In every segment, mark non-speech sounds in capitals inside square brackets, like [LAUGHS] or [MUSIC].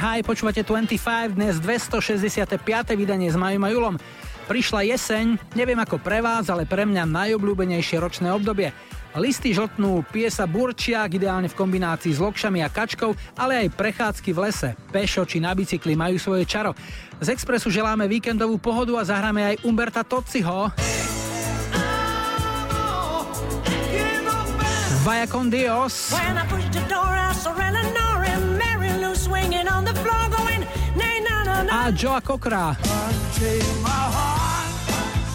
hi, počúvate 25, dnes 265. vydanie s Majom a Julom. Prišla jeseň, neviem ako pre vás, ale pre mňa najobľúbenejšie ročné obdobie. Listy žltnú, piesa burčiak, ideálne v kombinácii s lokšami a kačkou, ale aj prechádzky v lese. Pešo či na bicykli majú svoje čaro. Z Expressu želáme víkendovú pohodu a zahráme aj Umberta Tociho. Vaya con Dios. A Joa Cockra.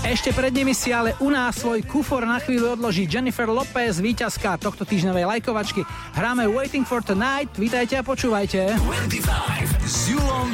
Ešte pred nimi si ale u nás svoj kufor na chvíľu odloží Jennifer Lopez, víťazka tohto týždňovej lajkovačky. Hráme Waiting for Tonight, vítajte a počúvajte. 25 s Julom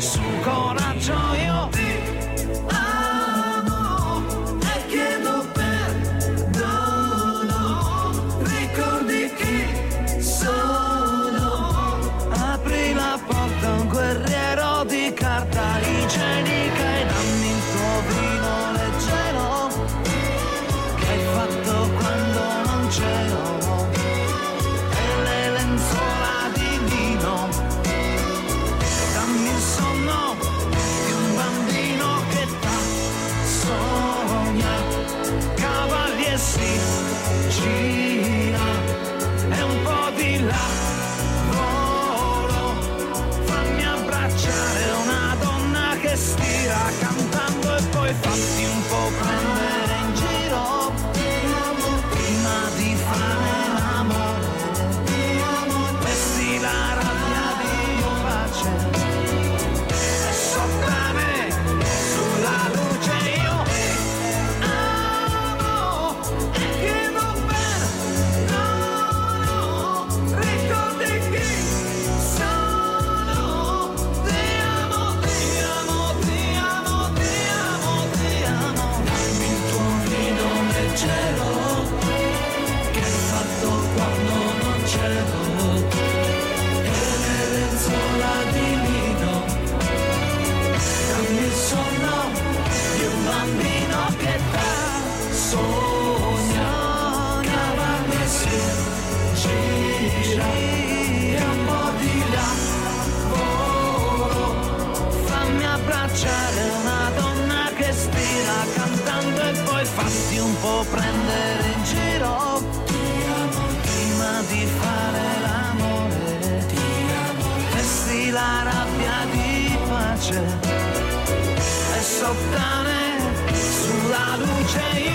so-called devo prendere in giro. Prima di fare l'amore vesti la rabbia di pace e sottane sulla luce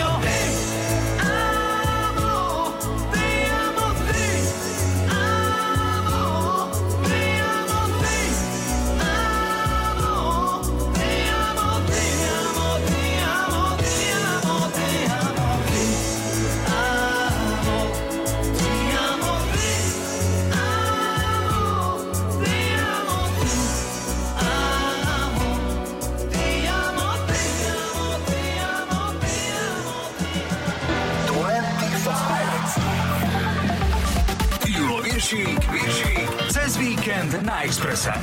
na Expressa.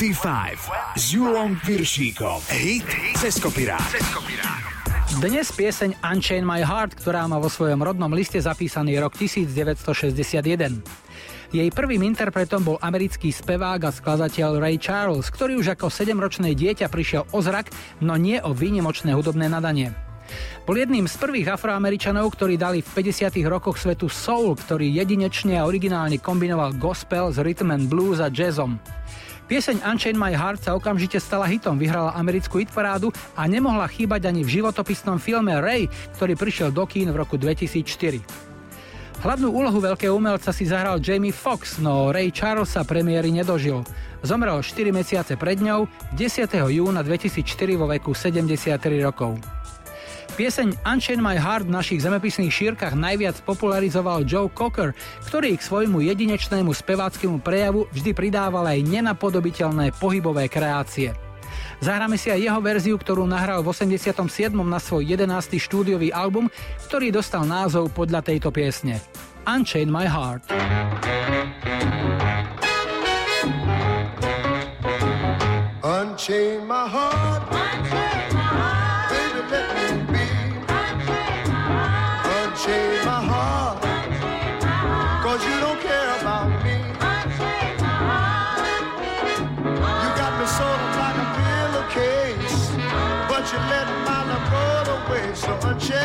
25 s Julom Piršíkom. Hit cez kopirát. Dnes pieseň Unchain My Heart, ktorá má vo svojom rodnom liste zapísaný rok 1961. Jej prvým interpretom bol americký spevák a skladateľ Ray Charles, ktorý už ako 7-ročné dieťa prišiel o zrak, no nie o výnimočné hudobné nadanie. Bol jedným z prvých afroameričanov, ktorí dali v 50. rokoch svetu soul, ktorý jedinečne a originálne kombinoval gospel s rhythm and blues a jazzom. Pieseň Unchain My Heart sa okamžite stala hitom, vyhrala americkú hitparádu a nemohla chýbať ani v životopisnom filme Ray, ktorý prišiel do kín v roku 2004. Hlavnú úlohu veľkého umelca si zahral Jamie Foxx, no Ray Charles sa premiéry nedožil. Zomrel 4 mesiace pred ňou 10. júna 2004 vo veku 73 rokov. Pieseň Unchain My Heart v našich zemepisných šírkach najviac popularizoval Joe Cocker, ktorý k svojmu jedinečnému speváckému prejavu vždy pridával aj nenapodobiteľné pohybové kreácie. Zahráme si aj jeho verziu, ktorú nahral v 87. na svoj 11. štúdiový album, ktorý dostal názov podľa tejto piesne. Unchain My Heart. Unchain my heart. chain.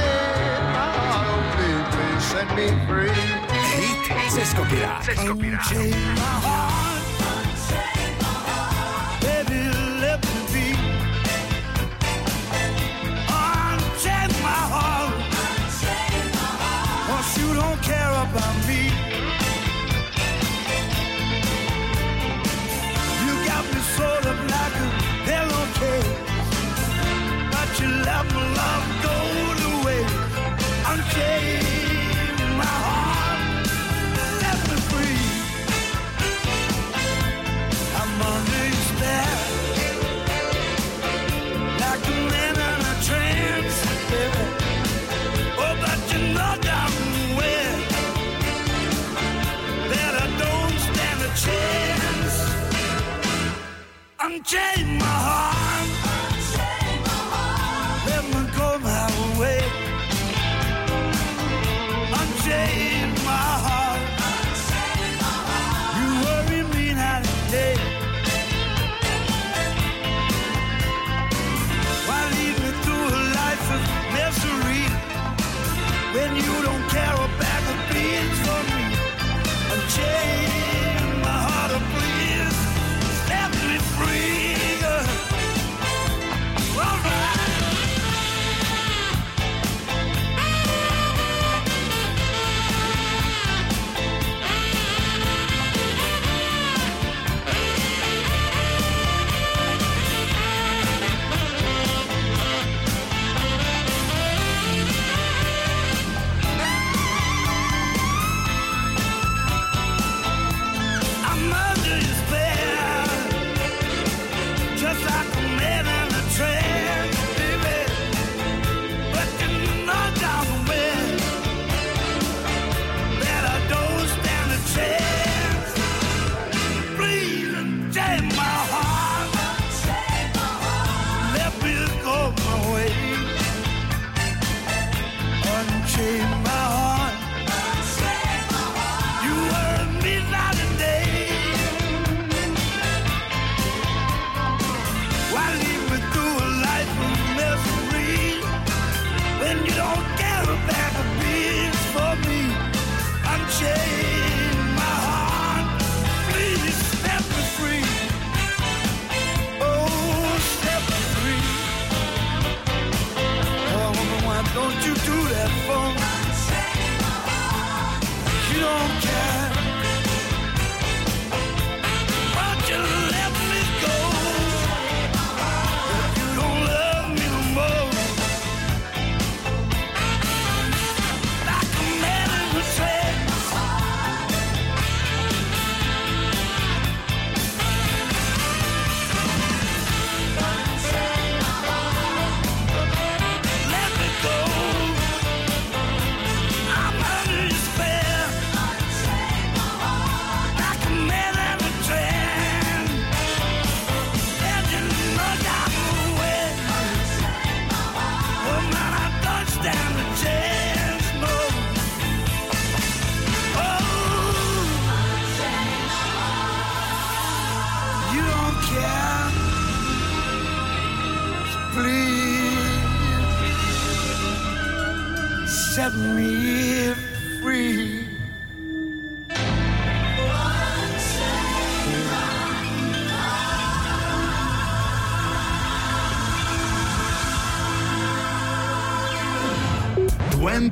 Oh, please, please set me free. change.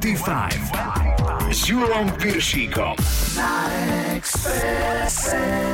25. Zulon Piršíkom. Na Expresse.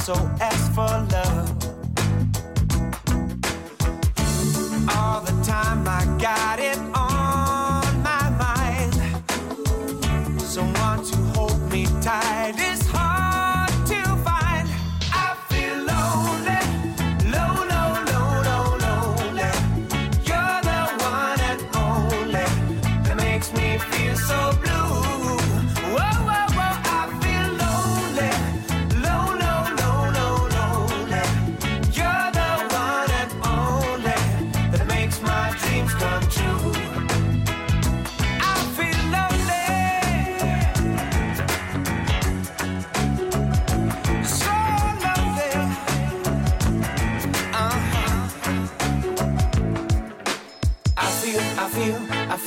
SOS.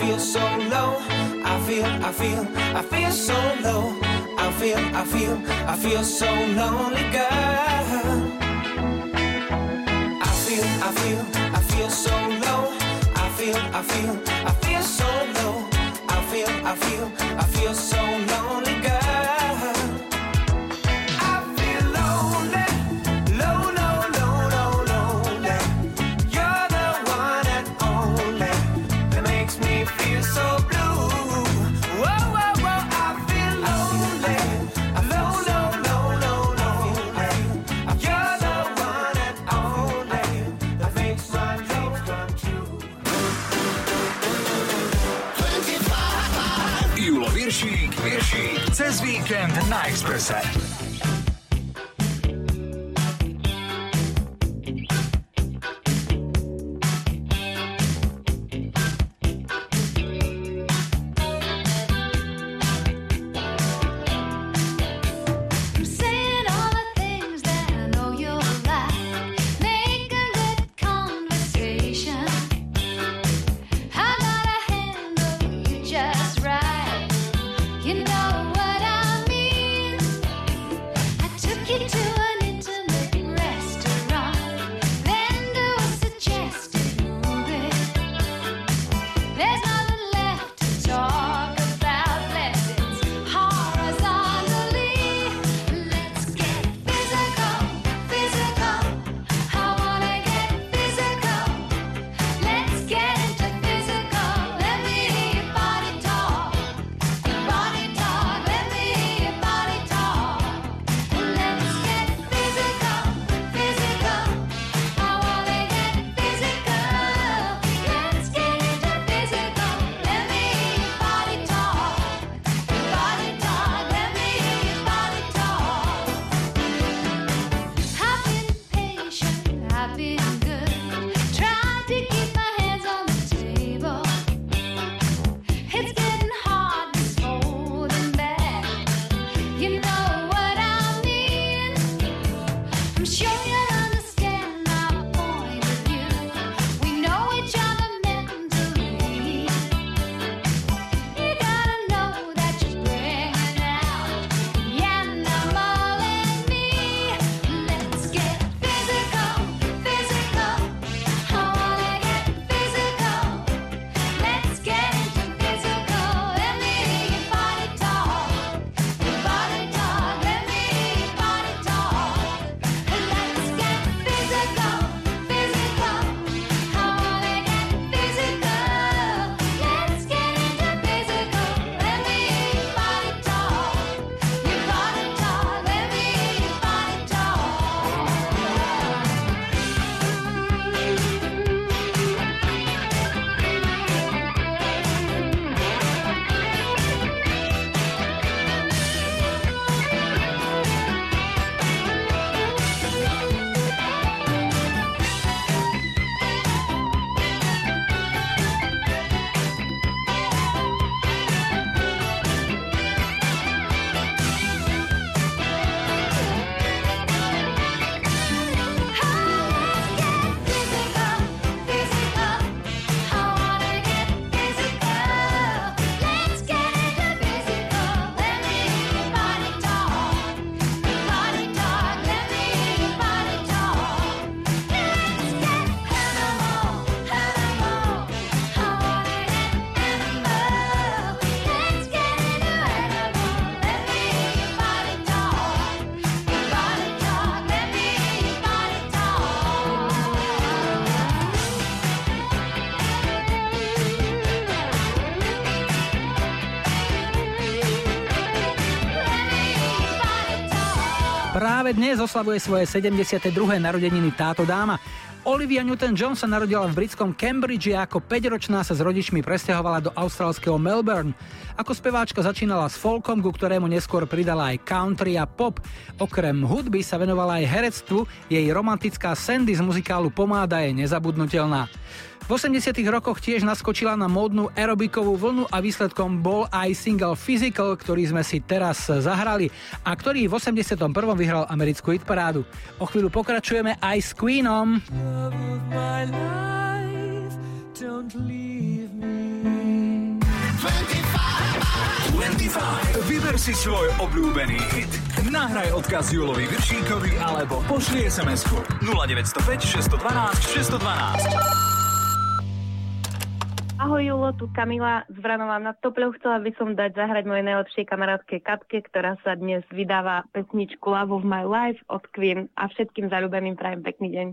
feel so low. I feel, I feel, I feel so low. I feel, I feel, I feel so lonely, girl. I feel, I feel, I feel so low. I feel, I feel, I feel so low. I feel, I feel, I feel so lonely, girl. Šiandien eksprese. Dnes oslavuje svoje 72. narodeniny táto dáma. Olivia Newton-John sa narodila v britskom Cambridge a ako 5-ročná sa s rodičmi presťahovala do austrálskeho Melbourne. Ako speváčka začínala s folkom, ku ktorému neskôr pridala aj country a pop. Okrem hudby sa venovala aj herectvu, jej romantická Sandy z muzikálu Pomáda je nezabudnutelná. V 80 rokoch tiež naskočila na módnu aerobikovú vlnu a výsledkom bol aj single Physical, ktorý sme si teraz zahrali a ktorý v 81. vyhral americkú hitparádu. O chvíľu pokračujeme aj s Queenom. Vyber si svoj obľúbený hit. Nahraj odkaz Julovi Viršíkovi alebo pošli SMS-ku 0905 612 612. Ahoj Julo, tu Kamila z Vranova nad Topľou. Chcela by som dať zahrať mojej najlepšej kamarátke Katke, ktorá sa dnes vydáva pesničku Love of My Life od Queen a všetkým zalúbeným prajem pekný deň.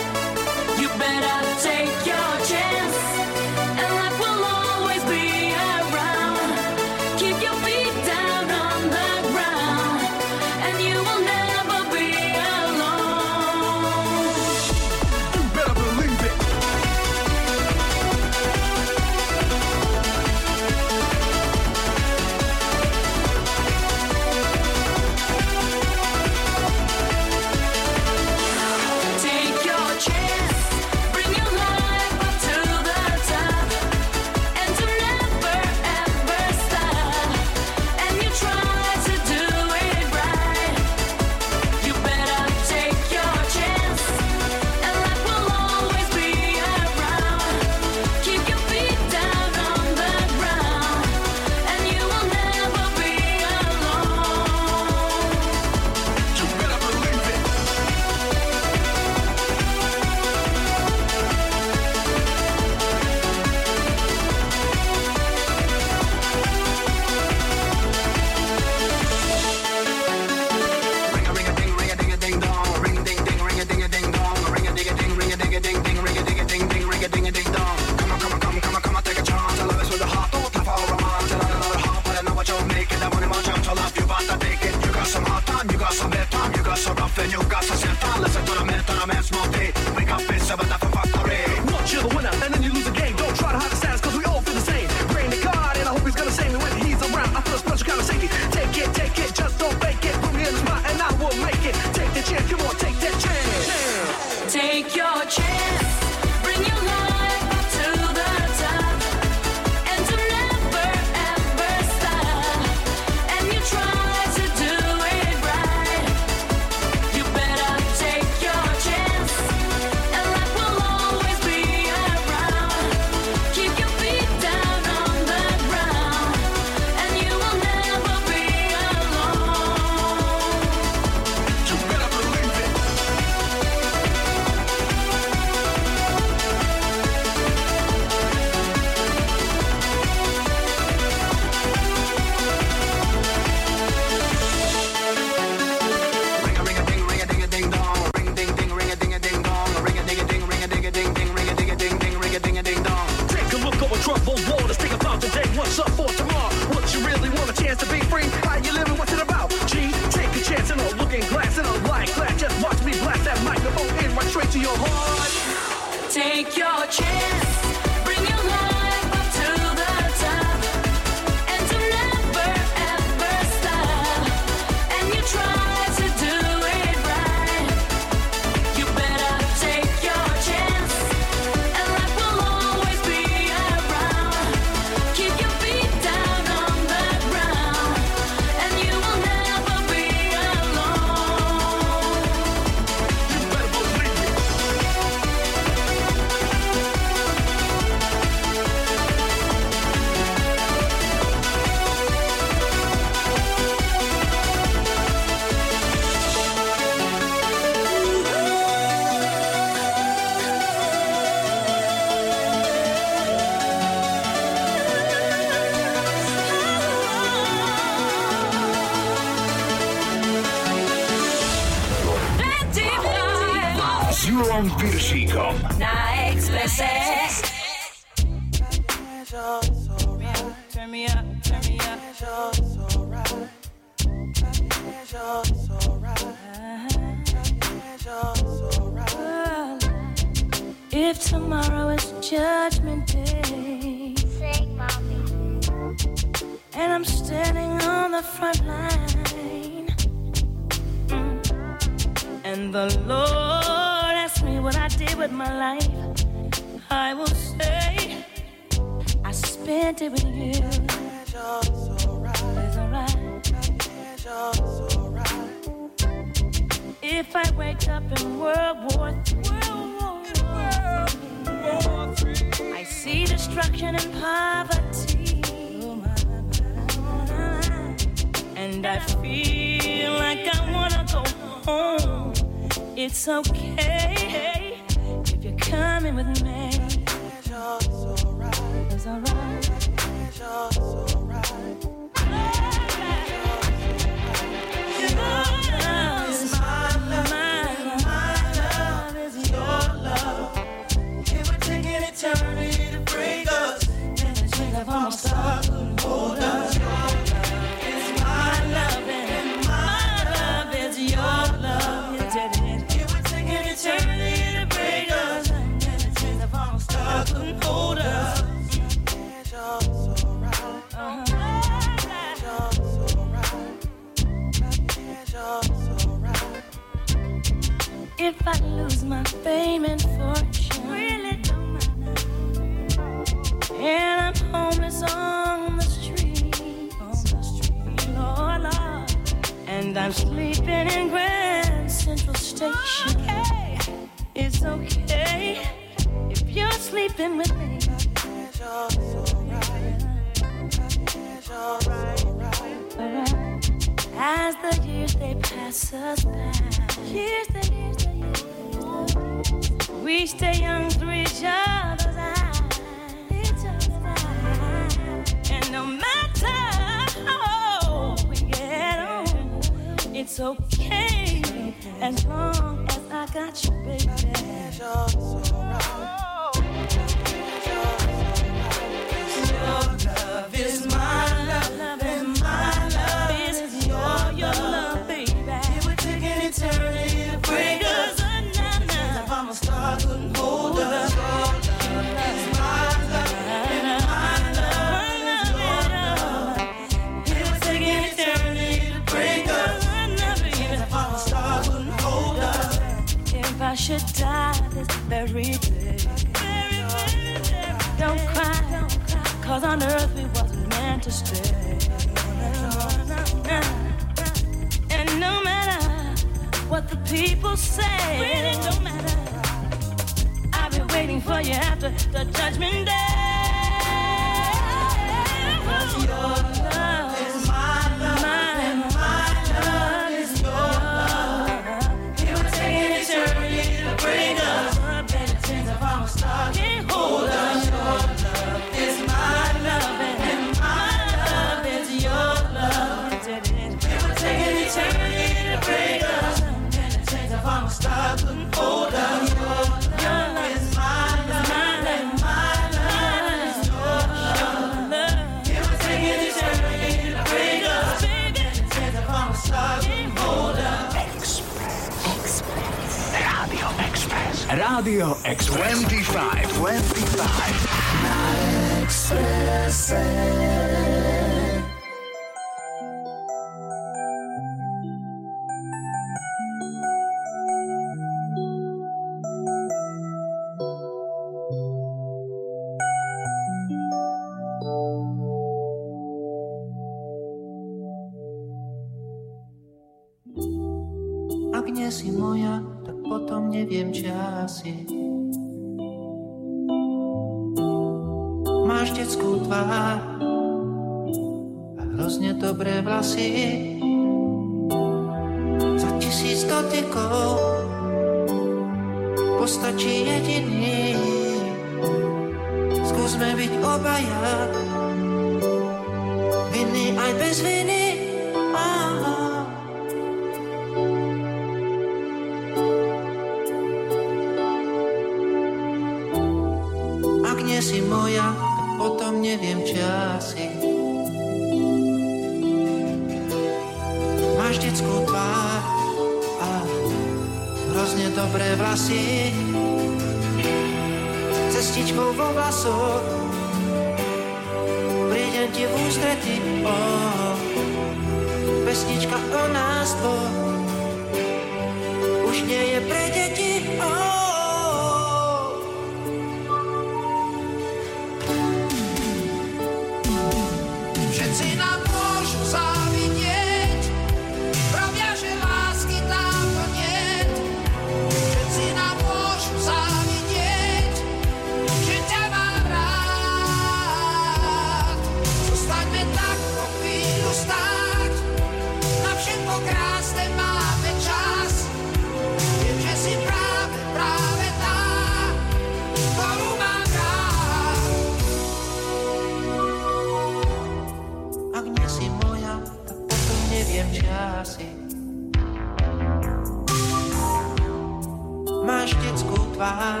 Tvár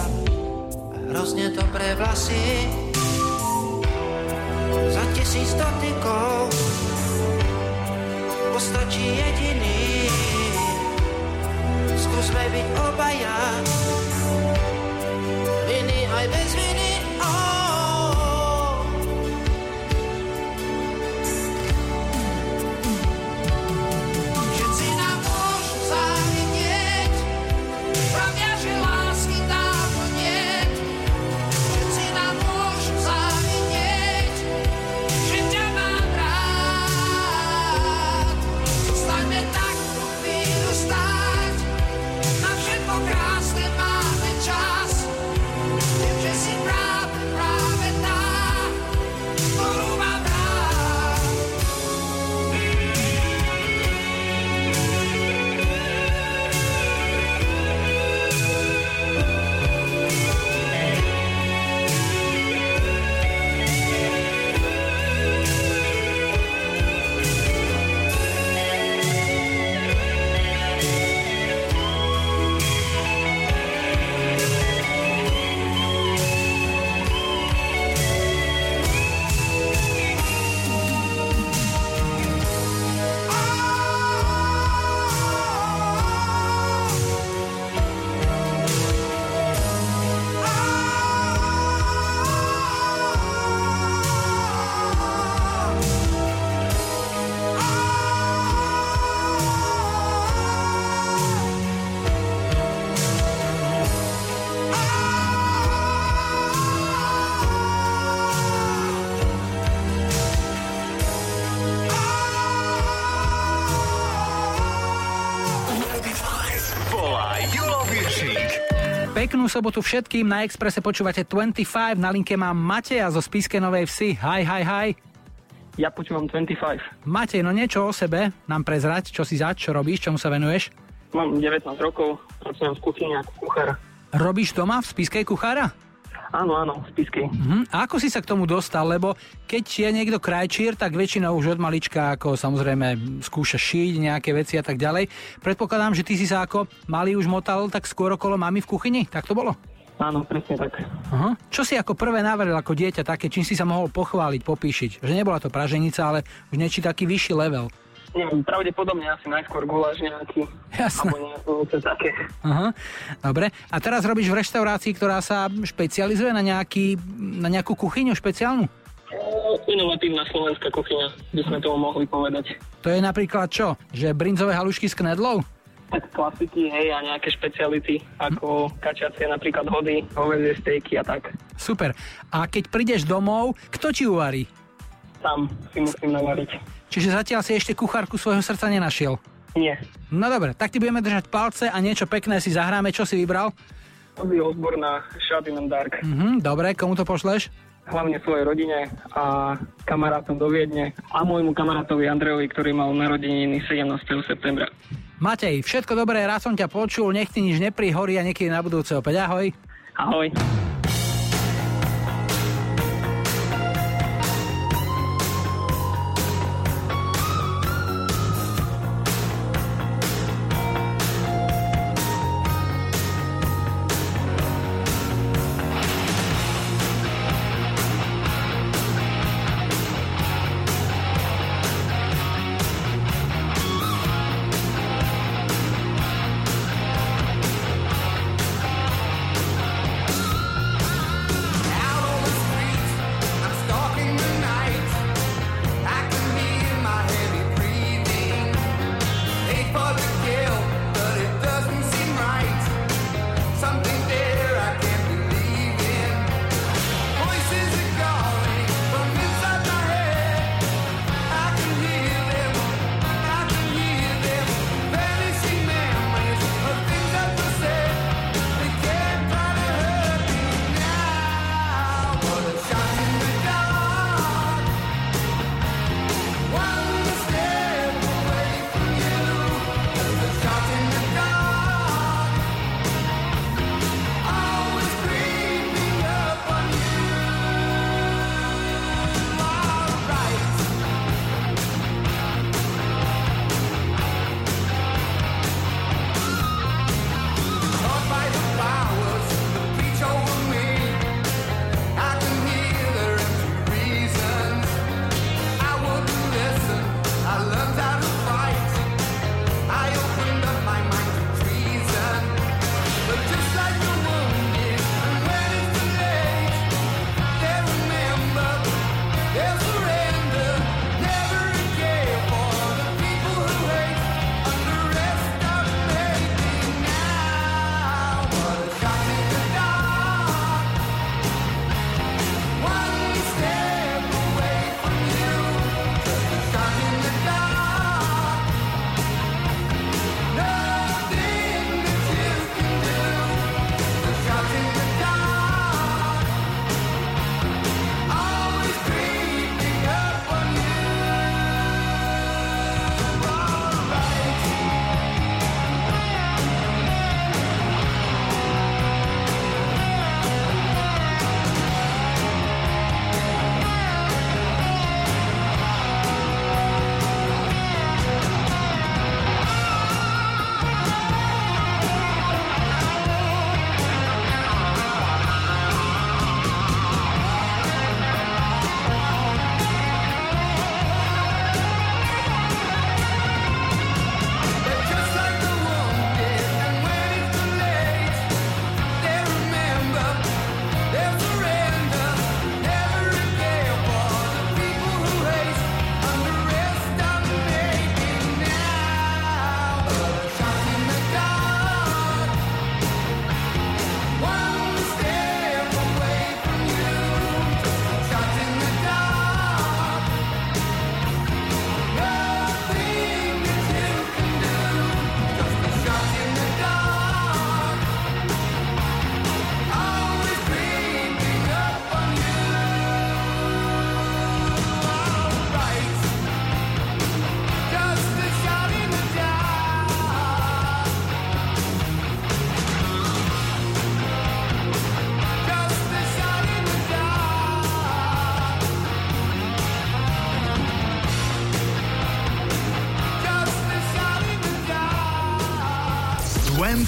a hrozne dobré vlasy. Za tisíc dotykov postačí jediný. Skúsme byť obaja, viny aj bez viny. Sobotu všetkým, na Exprese počúvate 25, na linke mám Mateja zo Spiske Novej Vsi. Hi, hi, hi. Ja počúvam 25. Matej, no niečo o sebe nám prezrať, čo si zač, čo robíš, čomu sa venuješ? Mám 19 rokov, pracujem v kuchyni ako kuchár. Robíš doma v Spiskej kuchára? Áno, áno, v Spiskej. Mhm. A ako si sa k tomu dostal? Lebo keď je niekto krajčír, tak väčšinou už od malička ako samozrejme skúša šiť nejaké veci a tak ďalej. Predpokladám, že ty si sa ako malý už motal tak skôr okolo mami v kuchyni? Tak to bolo? Áno, presne tak. Aha. Čo si ako prvé navril ako dieťa také, čím si sa mohol pochváliť, popíšiť? Že nebola to praženica, ale už niečo taký vyšší level. Neviem, pravdepodobne asi najskôr guláš nejaký. Jasné. Alebo ovoce také. Aha, dobre. A teraz robíš v reštaurácii, ktorá sa špecializuje na, nejaký, na nejakú kuchyňu špeciálnu? E, Inovatívna slovenská kuchyňa, by sme tomu mohli povedať. To je napríklad čo? Že brinzové halušky s knedlou? Tak klasiky, hej, a nejaké špeciality, ako kačacie napríklad hody, hovedzie stejky a tak. Super. A keď prídeš domov, kto ti uvarí? Tam si musím navariť. Čiže zatiaľ si ešte kuchárku svojho srdca nenašiel. Nie. No dobre, tak ti budeme držať palce a niečo pekné si zahráme. Čo si vybral? Ozzy Osbourne na Shot in the Dark. Mhm, dobre, komu to pošleš? Hlavne svojej rodine a kamarátom do Viedne a môjmu kamarátovi Andrejovi, ktorý mal narodeniny 17. septembra. Matej, všetko dobré, rád som ťa počul, nech ti nič neprihorí a niekedy na budúce opäť. Ahoj. Ahoj.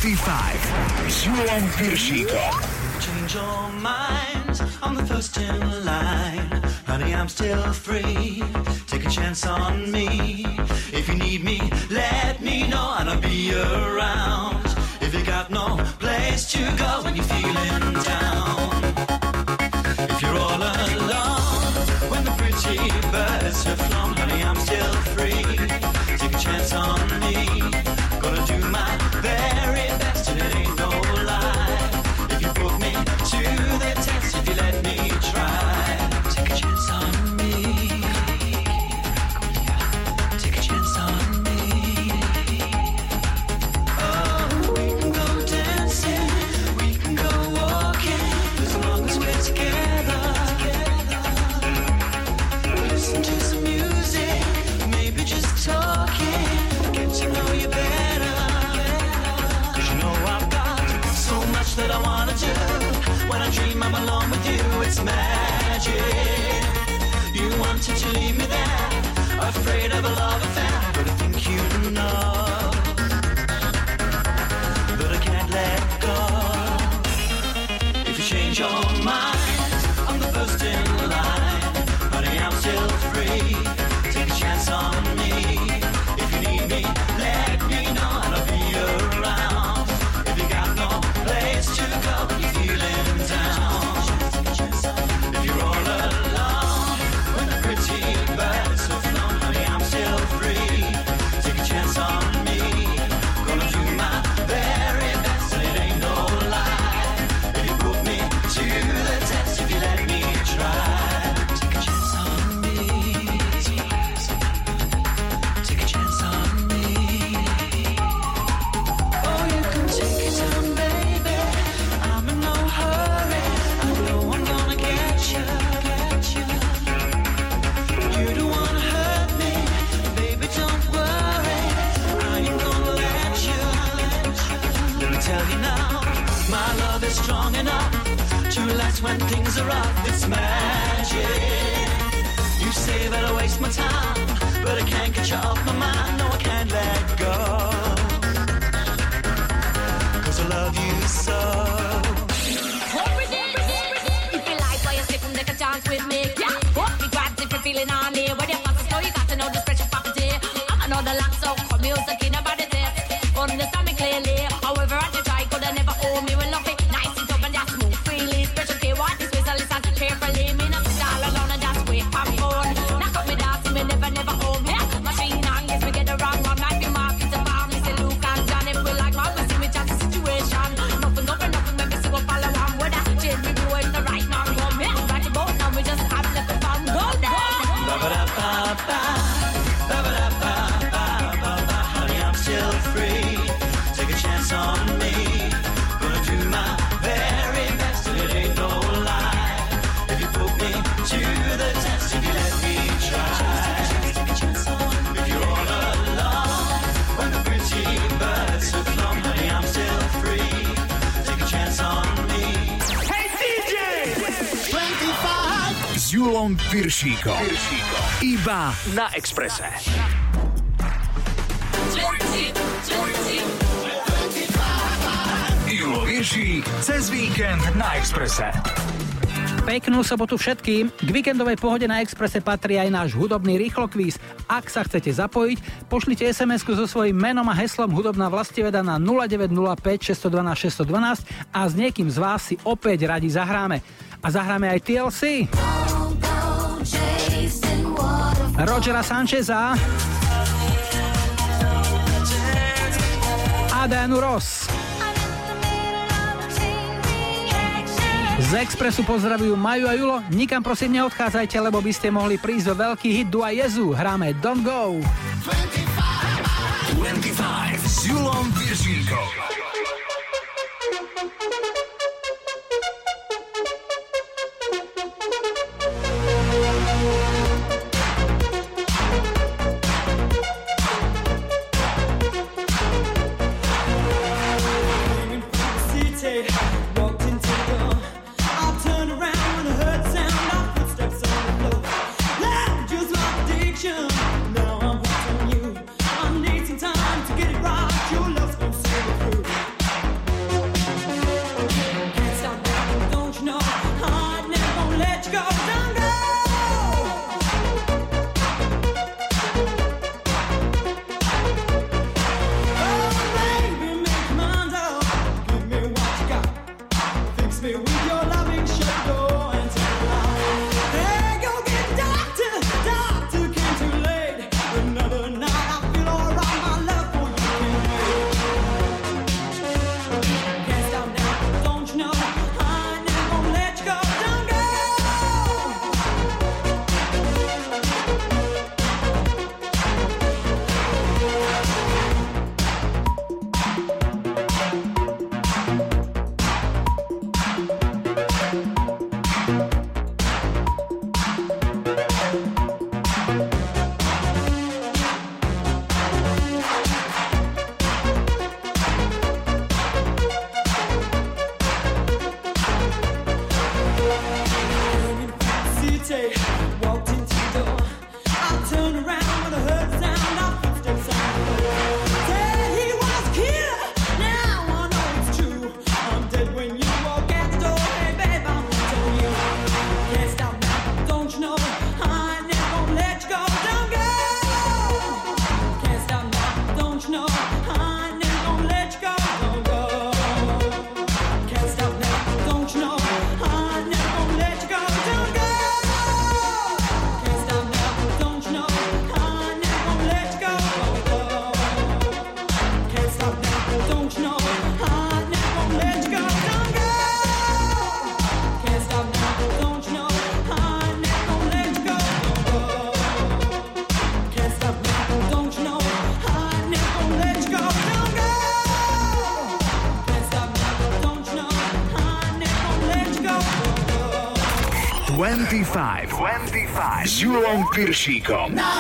55. Johan Pirsico. Change your I'm the first in line. Honey, I'm still free. Take a chance on me. If you need me, let me know and I'll be around. If you got no place to go when you're feeling down. If you're all alone, when the pretty birds have flown, honey, I'm still free. Take a chance on me. Piršíkom. Piršíkom. Iba na Exprese. 20, 20, 20, cez víkend na Exprese. Peknú sobotu všetkým. K víkendovej pohode na Exprese patrí aj náš hudobný rýchlokvíz. Ak sa chcete zapojiť, pošlite sms so svojím menom a heslom Hudobná vlastiveda na 0905 612 612 a s niekým z vás si opäť radi zahráme. A zahráme aj TLC. Rogera Sancheza a Danu Ross. Z Expressu pozdravujú Maju a Julo, nikam prosím neodchádzajte, lebo by ste mohli prísť do veľký hit Dua Jezu, hráme Don't Go. 25, 25 s Julom Viržíkom. Pavlom Piršíkom. Na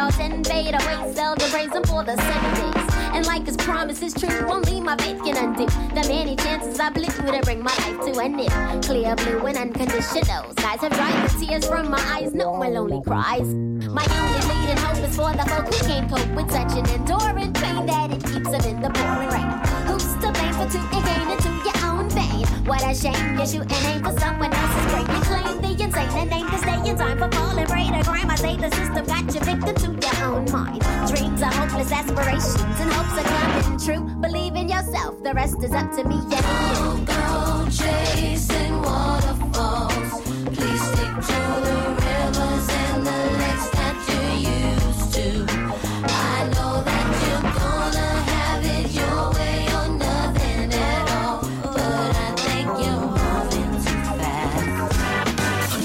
I'll fade away, sell the brazen for the seven days. And like his promise is true, only my faith can undo the many chances I blew to bring my life to an end. Clear blue and unconditional skies have dried the tears from my eyes. No one lonely cries. My only leading hope is for the folk who can't cope with such an enduring pain that it keeps them in the pouring rain. Who's to blame for two and gaining your own vein? What a shame, yes, you ain't for aspirations and hopes are coming true. Believe in yourself, the rest is up to me yeah. Go chasing waterfalls. Please stick to the rivers and the lakes that you used to. I know that you're gonna have it your way or nothing at all. But I think you're moving too fast.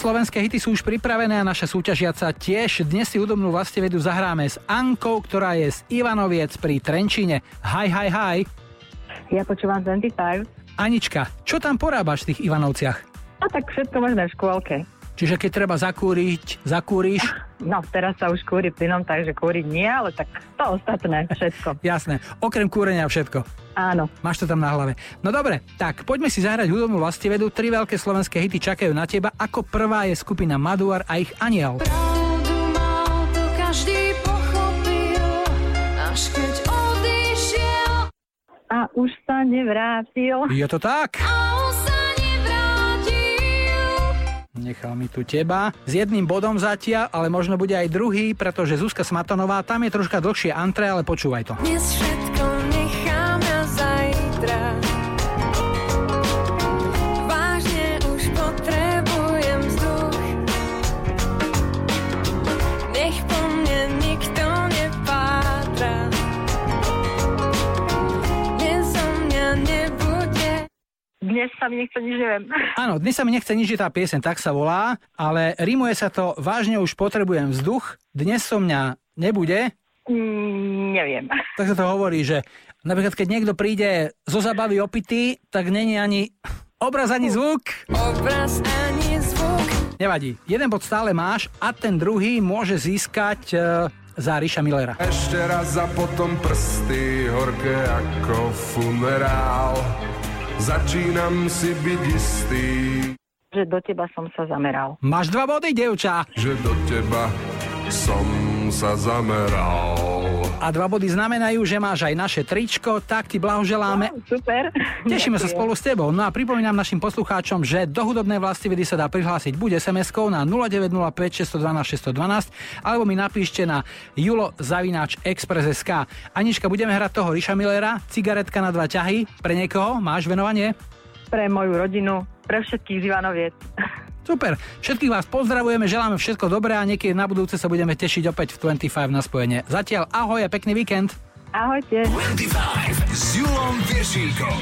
Slovenské hity sú už pripravené a naša súťažiaca tiež. Dnes si hudobnú vlastevedu zahráme s Ankou, ktorá je z Ivanoviec pri Trenčine. Hi, hi, hi. Ja počúvam 25. Anička, čo tam porábaš v tých Ivanovciach? A tak všetko možné v škôlke. Čiže keď treba zakúriť, zakúriš? [LAUGHS] No, teraz sa už kúri plynom, takže kúriť nie, ale tak to ostatné, všetko. [LAUGHS] Jasné, okrem kúrenia všetko. Áno. Máš to tam na hlave. No dobre, tak poďme si zahrať hudobnú vlastevedu. Tri veľké slovenské hity čakajú na teba. Ako prvá je skupina Maduar a ich Aniel. Pravdu mal, to každý pochopil, až keď odišiel. A už sa nevrátil. Je to tak? A Nechal mi tu teba. S jedným bodom zatiaľ, ale možno bude aj druhý, pretože Zuzka Smatanová, tam je troška dlhšie antre, ale počúvaj to. Dnes Dnes sa mi nechce nič, neviem. Áno, dnes sa mi nechce nič, že tá piesen tak sa volá, ale rimuje sa to vážne už potrebujem vzduch, dnes so mňa nebude, Mm, neviem. tak sa to hovorí, že napríklad keď niekto príde zo zabavy opitý, tak není ani obraz ani zvuk. obraz ani zvuk. Nevadí, jeden bod stále máš a ten druhý môže získať e, za Ríša Millera. Ešte raz a potom prsty horké ako funerál. Začínam si byť istý, Že do teba som sa zameral. Máš dva body, devča. že do teba som sa zameral. A dva body znamenajú, že máš aj naše tričko, tak ti blahoželáme. Super. Tešíme sa Ďakujem. spolu s tebou. No a pripomínam našim poslucháčom, že do hudobnej vlastivedy sa dá prihlásiť buď SMS-kou na 0905 612 612 alebo mi napíšte na julo zavináč express.sk. Anička, budeme hrať toho Ríša Millera, cigaretka na dva ťahy. Pre niekoho máš venovanie? Pre moju rodinu, pre všetkých z Ivanoviec. Super, všetkých vás pozdravujeme, želáme všetko dobré a niekedy na budúce sa budeme tešiť opäť v 25 na spojenie. Zatiaľ ahoj a pekný víkend. Ahojte. 25 s Julom Viršíkom.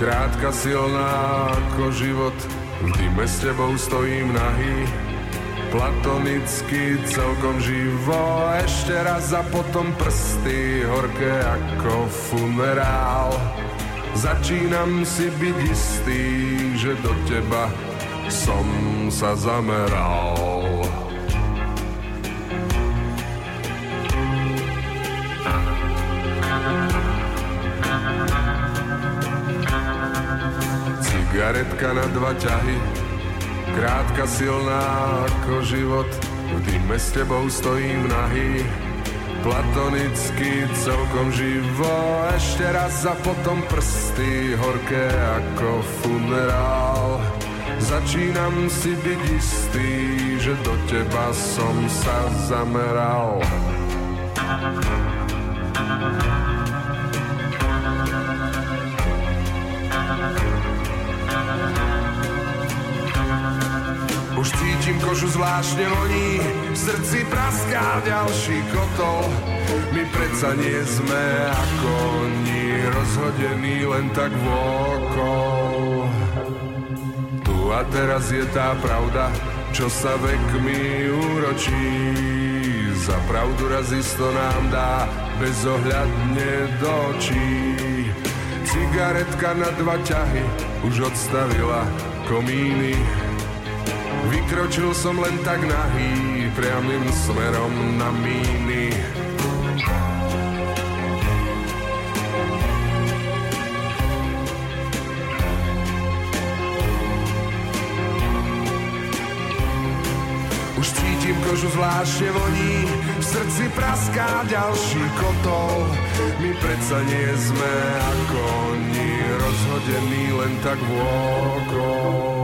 Krátka silná ako život. V dime s tebou stojím nahý, platonicky celkom živo. Ešte raz a potom prsty horké ako funerál. Začínam si byť istý, že do teba som sa zameral. Cigaretka na dva ťahy, krátka silná ako život. V dime s tebou stojím nahý, platonicky celkom živo. Ešte raz a potom prsty horké ako funerál. Začínam si byť istý, že do teba som sa zameral. Už cítim kožu zvláštne voní, v srdci praská ďalší kotol. My predsa nie sme ako oni, rozhodení len tak vôkol. Tu a teraz je tá pravda, čo sa vekmi úročí. Za pravdu raz isto nám dá bezohľadne do očí. Cigaretka na dva ťahy už odstavila komíny. Vykročil som len tak nahý, priamým smerom na míny. Už cítim kožu zvláštne voní, v srdci praská ďalší kotol. My predsa nie sme ako oni, rozhodení len tak vôkol.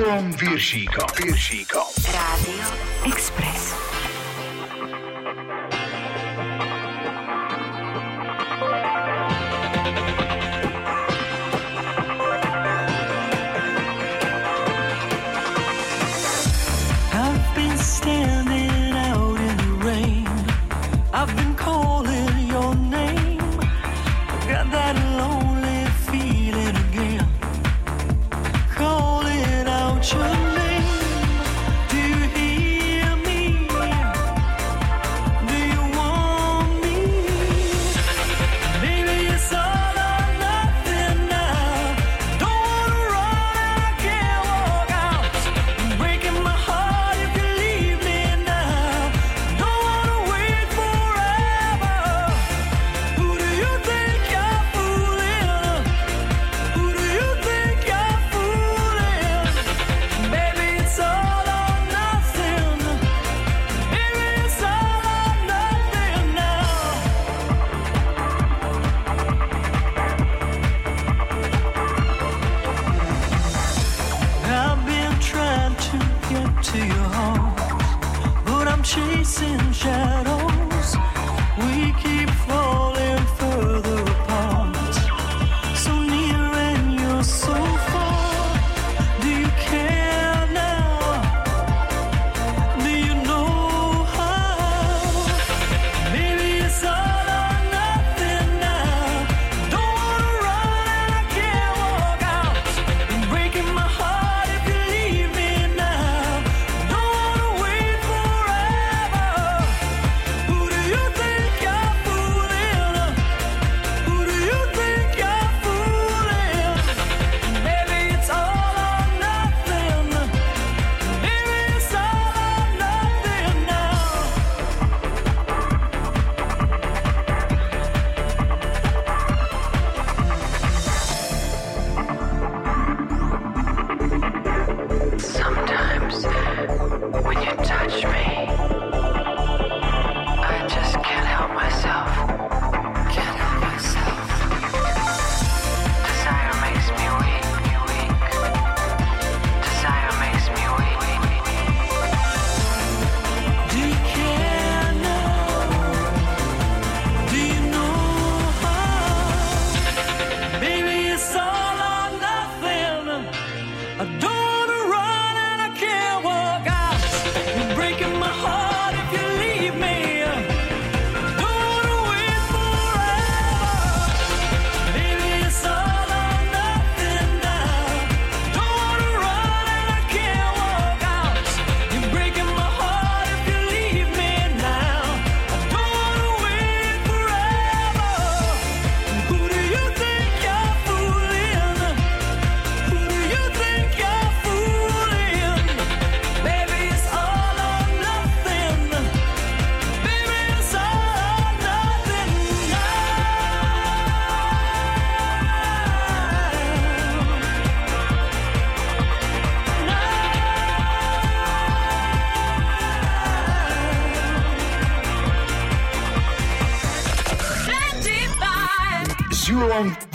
S Julom Viršíkom. Viršíkom. Rádio Express.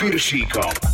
Viršíkom.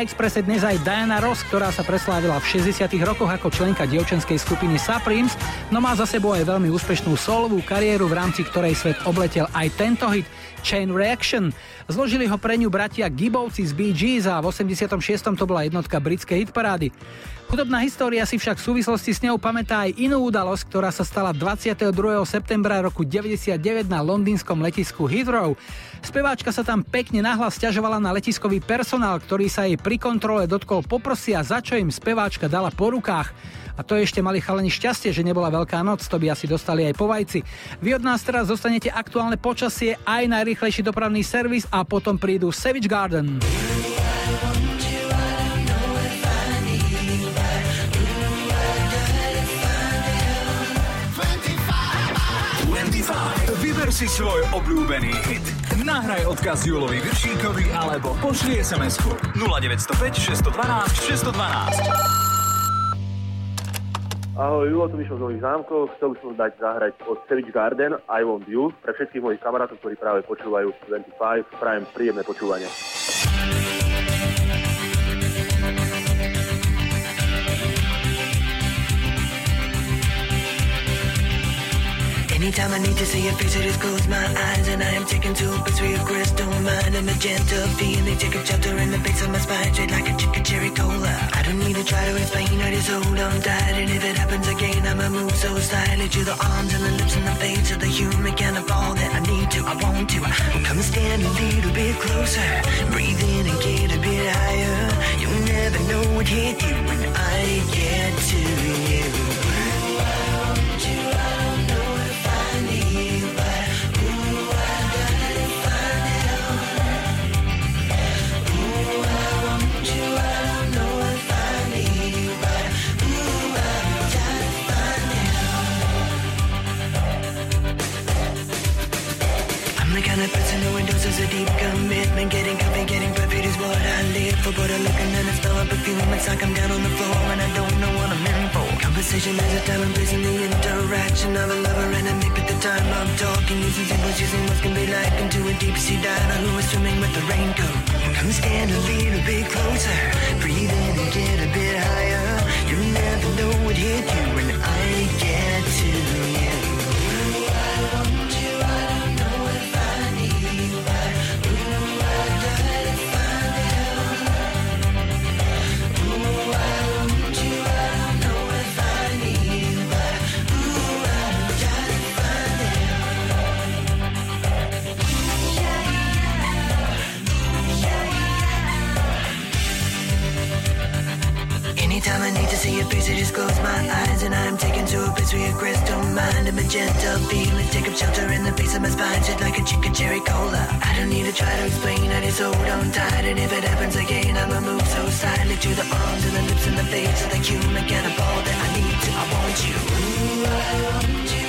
Na Expresse dnes aj Diana Ross, ktorá sa preslávila v 60 rokoch ako členka dievčenskej skupiny Supremes, no má za sebou aj veľmi úspešnú solovú kariéru, v rámci ktorej svet obletel aj tento hit Chain Reaction. Zložili ho pre ňu bratia Gibbovci z Bee Gees a v 86. to bola jednotka britskej hitparády. Hudobná história si však v súvislosti s ňou pamätá aj inú udalosť, ktorá sa stala 22. septembra roku 99 na londýnskom letisku Heathrow. Speváčka sa tam pekne nahlas stiažovala na letiskový personál, ktorý sa jej pri kontrole dotkol poprosia, za čo im speváčka dala po rukách. A to ešte mali chalani šťastie, že nebola veľká noc, to by asi dostali aj po vajci. Vy od nás teraz dostanete aktuálne počasie, aj najrýchlejší dopravný servis a potom prídu Savage Garden. 25. Vyber si svoj obľúbený hit. Nahraj odkaz Julovi Viršíkovi alebo pošli SMS-ku 0905 612 612. Ahoj, Julo, tu Mišo z Nových zámkov. Chcel by som dať zahrať od Savage Garden I Want You pre všetkých mojich kamarátov, ktorí práve počúvajú 25. Prajem príjemné počúvanie. Anytime I need to see your face, I just close my eyes and I am taken to a where your crystal mind and magenta feeling take a shelter in the base of my spine, straight like a chicken cherry cola. I don't need to try to explain, I just hold on tight, and if it happens again, I'ma move so slightly to the arms and the lips and the face of the human kind of all that I need to, I want to. Come and stand a little bit closer, breathe in and get a bit higher. You'll never know what hit you when I get to you. The person who endorses a deep commitment. Getting comfy, getting perfect is what I live for. But I look and then I smell a perfume. It's like I'm down on the floor and I don't know what I'm in for. Conversation has a time and place in the interaction of a lover and a mate. At the time I'm talking, using symbols, using what can be like into a deep sea diver who is swimming with the raincoat. Come stand a little bit closer, breathe in and get a bit higher. You never know what hit you Anytime I need to see your face, I just close my eyes. And I'm taken to a place where your crystal mind. And magenta feeling take up shelter in the base of my spine, shit like a chicken cherry cola. I don't need to try to explain, I just hold on tight, and if it happens again, I'ma move so silently to the arms and the lips and the face of the human cannibal that I need to, I want you. Ooh, I want you,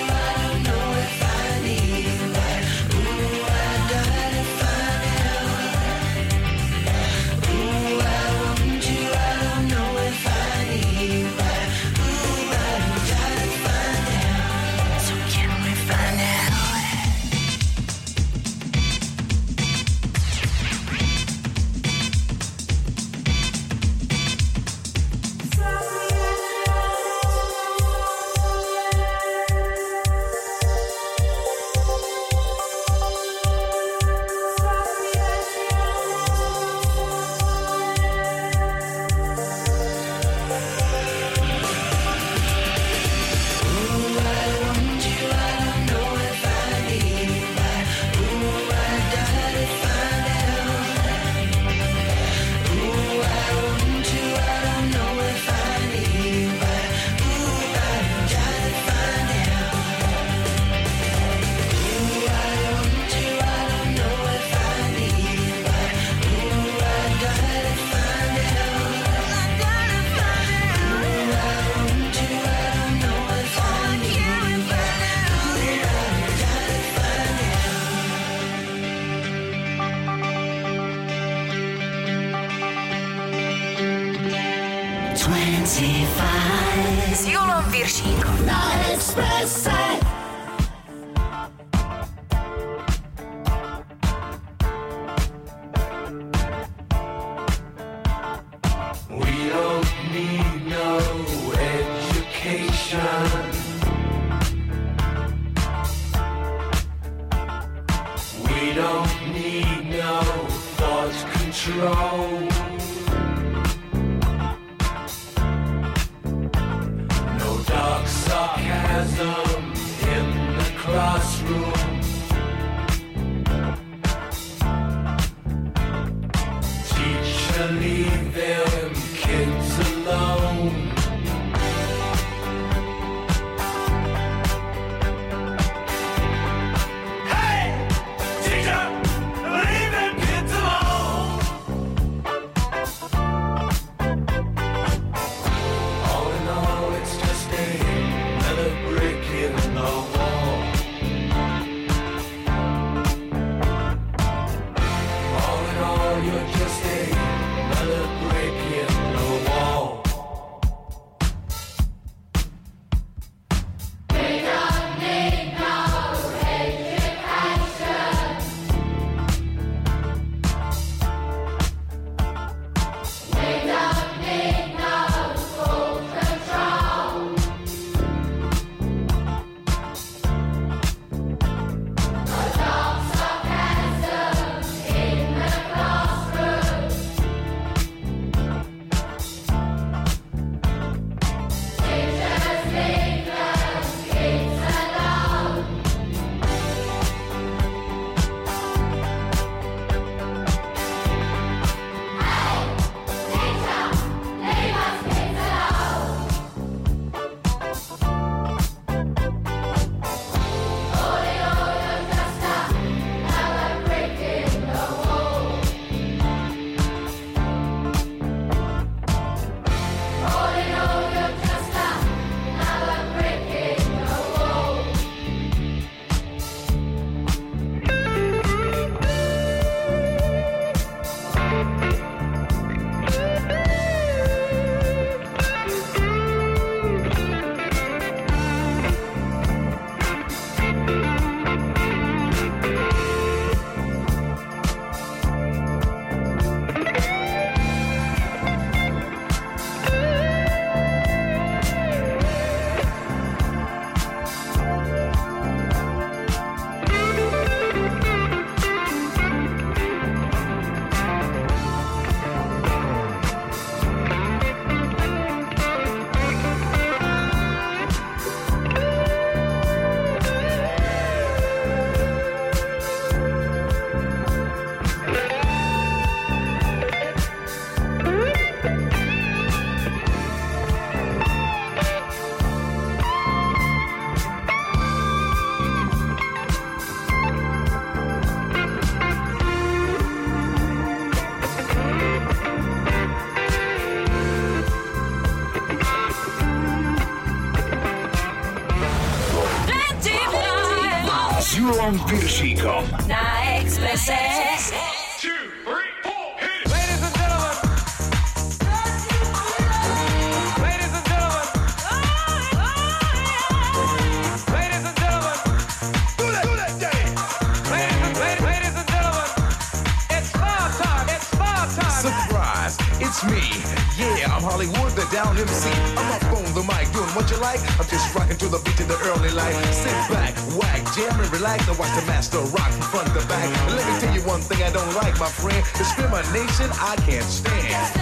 my friend. Discrimination I can't stand.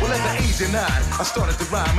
Well, at the age of nine, I started to rhyme,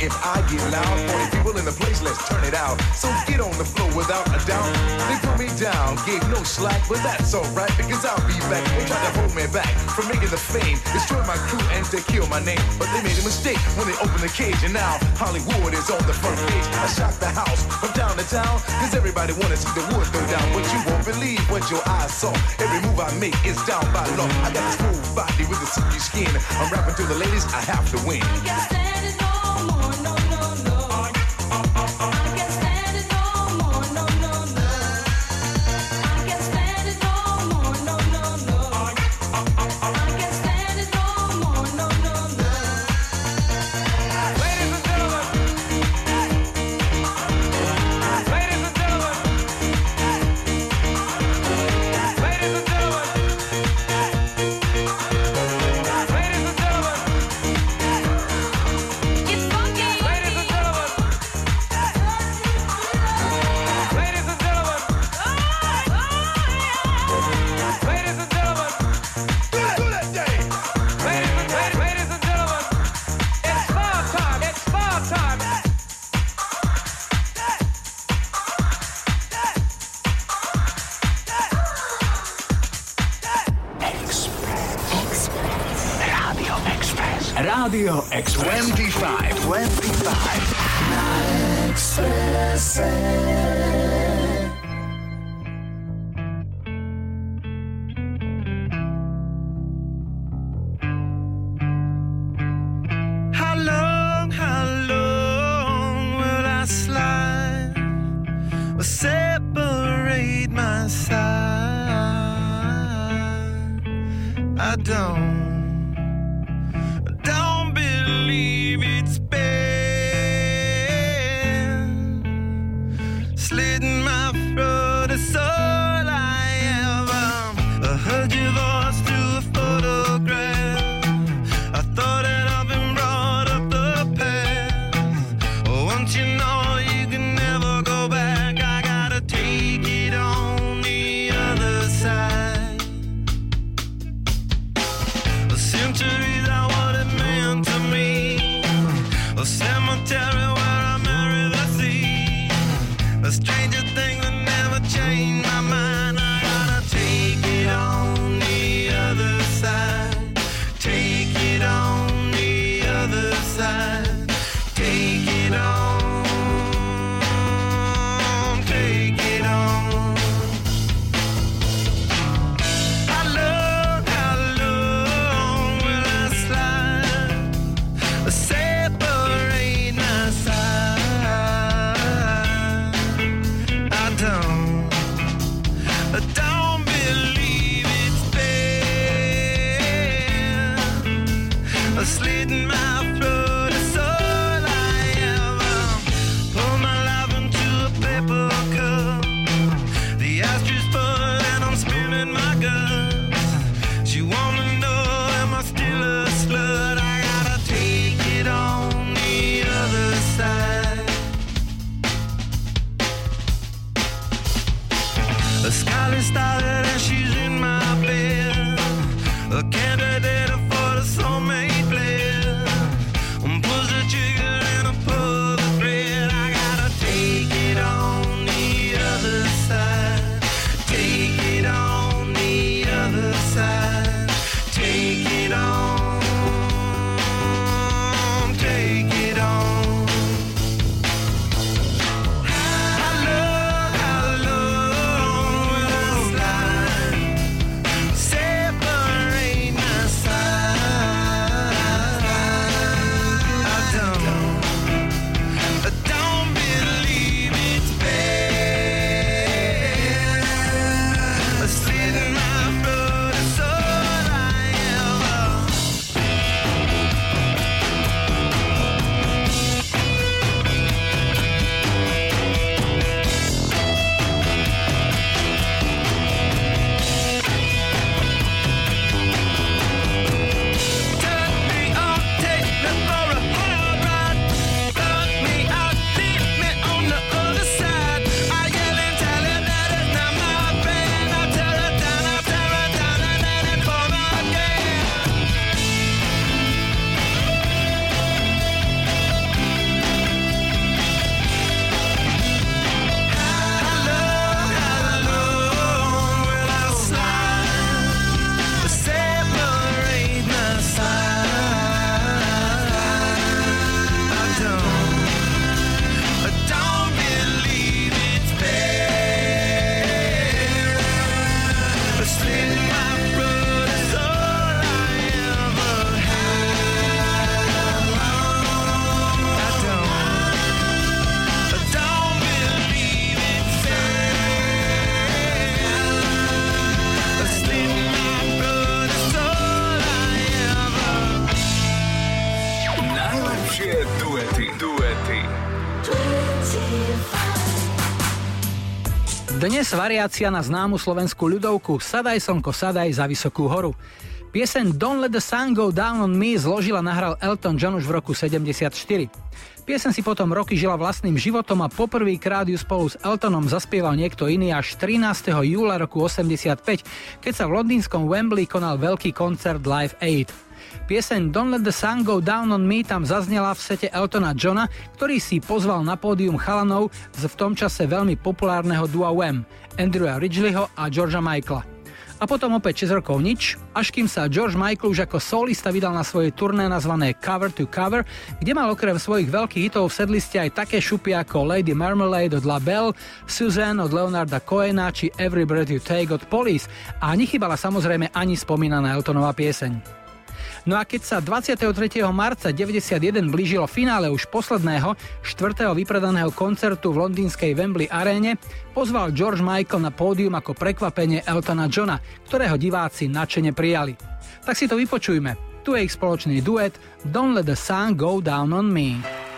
if I get loud. 40 people in the place, let's turn it out. So get on the floor without a doubt. They put me down, gave no slack, but that's alright because I'll be back. They tried to hold me back from making the fame, destroy my crew and to kill my name. But they made a mistake when they opened the cage, and now Hollywood is on the front page. I shocked the house from down to town, cause everybody wanted to see the wood go down. But you won't believe what your eyes saw. Every move I make is down by law. I got this full body with a silky skin. I'm rapping to the ladies, I have to win. Dnes variácia na známu slovenskú ľudovku Sadaj slnko, sadaj za vysokú horu. Pieseň Don't Let the Sun Go Down on Me zložil a nahral Elton John už v roku 74. Piesen si potom roky žila vlastným životom a poprvýkrát ju spolu s Eltonom zaspieval niekto iný až 13. júla roku 85, keď sa v londýnskom Wembley konal veľký koncert Live Aid. Pieseň Don't Let the Sun Go Down on Me tam zaznela v sete Eltona Johna, ktorý si pozval na pódium chalanov z v tom čase veľmi populárneho dua Wham, Andrewa Ridgelyho a Georgia Michaela. A potom opäť 6 rokov nič, až kým sa George Michael už ako solista vydal na svoje turné nazvané Cover to Cover, kde mal okrem svojich veľkých hitov v sedliste aj také šupy ako Lady Marmalade od La Belle, Suzanne od Leonarda Cohena či Every Breath You Take od Police a nechybala samozrejme ani spomínaná Eltonová pieseň. No a keď sa 23. marca 91 blížilo finále už posledného, štvrtého vypredaného koncertu v londýnskej Wembley aréne, pozval George Michael na pódium ako prekvapenie Eltona Johna, ktorého diváci nadšene prijali. Tak si to vypočujme. Tu je ich spoločný duet Don't Let the Sun Go Down on Me.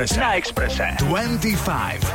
Na Exprese. Na Exprese. 25.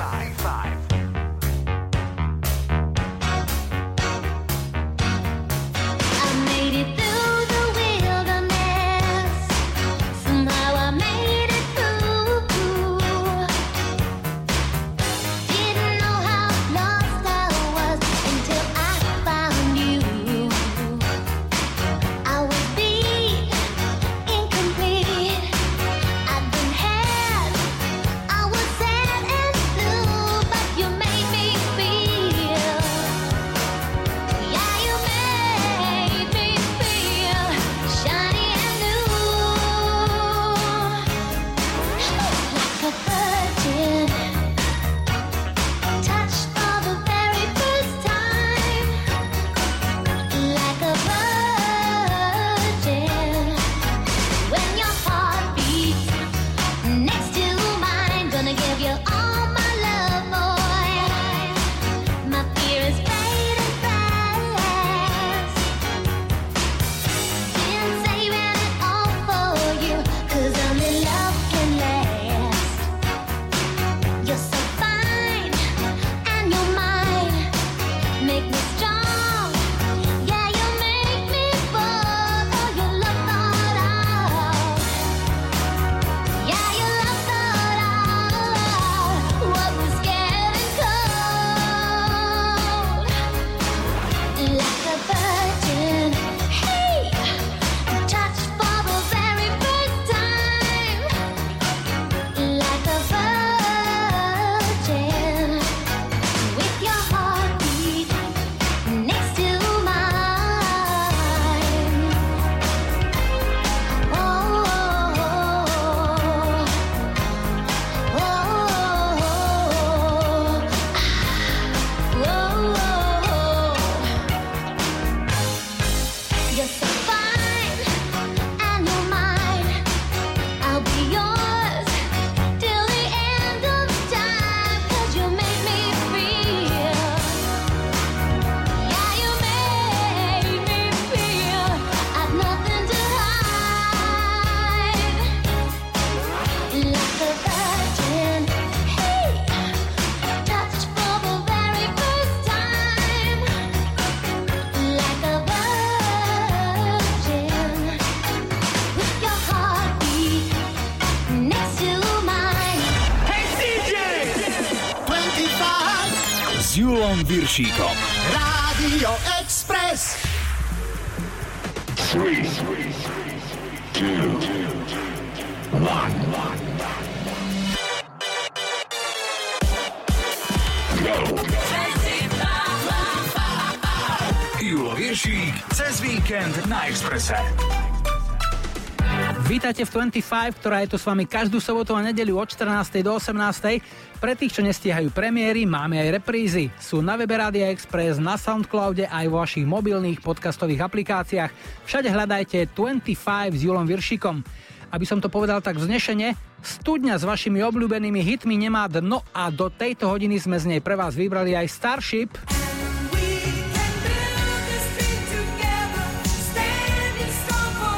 V 25, ktorá je tu s vami každú sobotu a nedeliu od 14. do 18. Pre tých, čo nestihajú premiéry, máme aj reprízy. Sú na webe Rádia Express, na Soundcloude aj vo vašich mobilných podcastových aplikáciách. Všade hľadajte 25 s Julom Viršikom. Aby som to povedal tak vznešene, studňa s vašimi obľúbenými hitmi nemá dno a do tejto hodiny sme z nej pre vás vybrali aj Starship.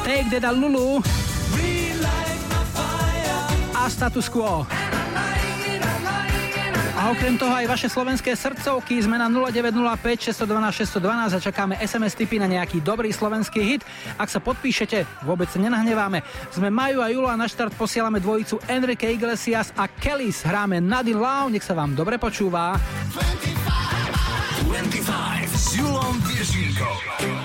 Take Deda Lulu status quo. A okrem toho aj vaše slovenské srdcovky sme na 0905 612 612 a čakáme SMS tipy na nejaký dobrý slovenský hit. Ak sa podpíšete, vôbec sa nenahneváme. Sme Maju a Julo a na štart posielame dvojicu Enrique Iglesias a Kellys. Hráme Nadine Lau, nech sa vám dobre počúva. 25, 25 s Julom Viržínkom.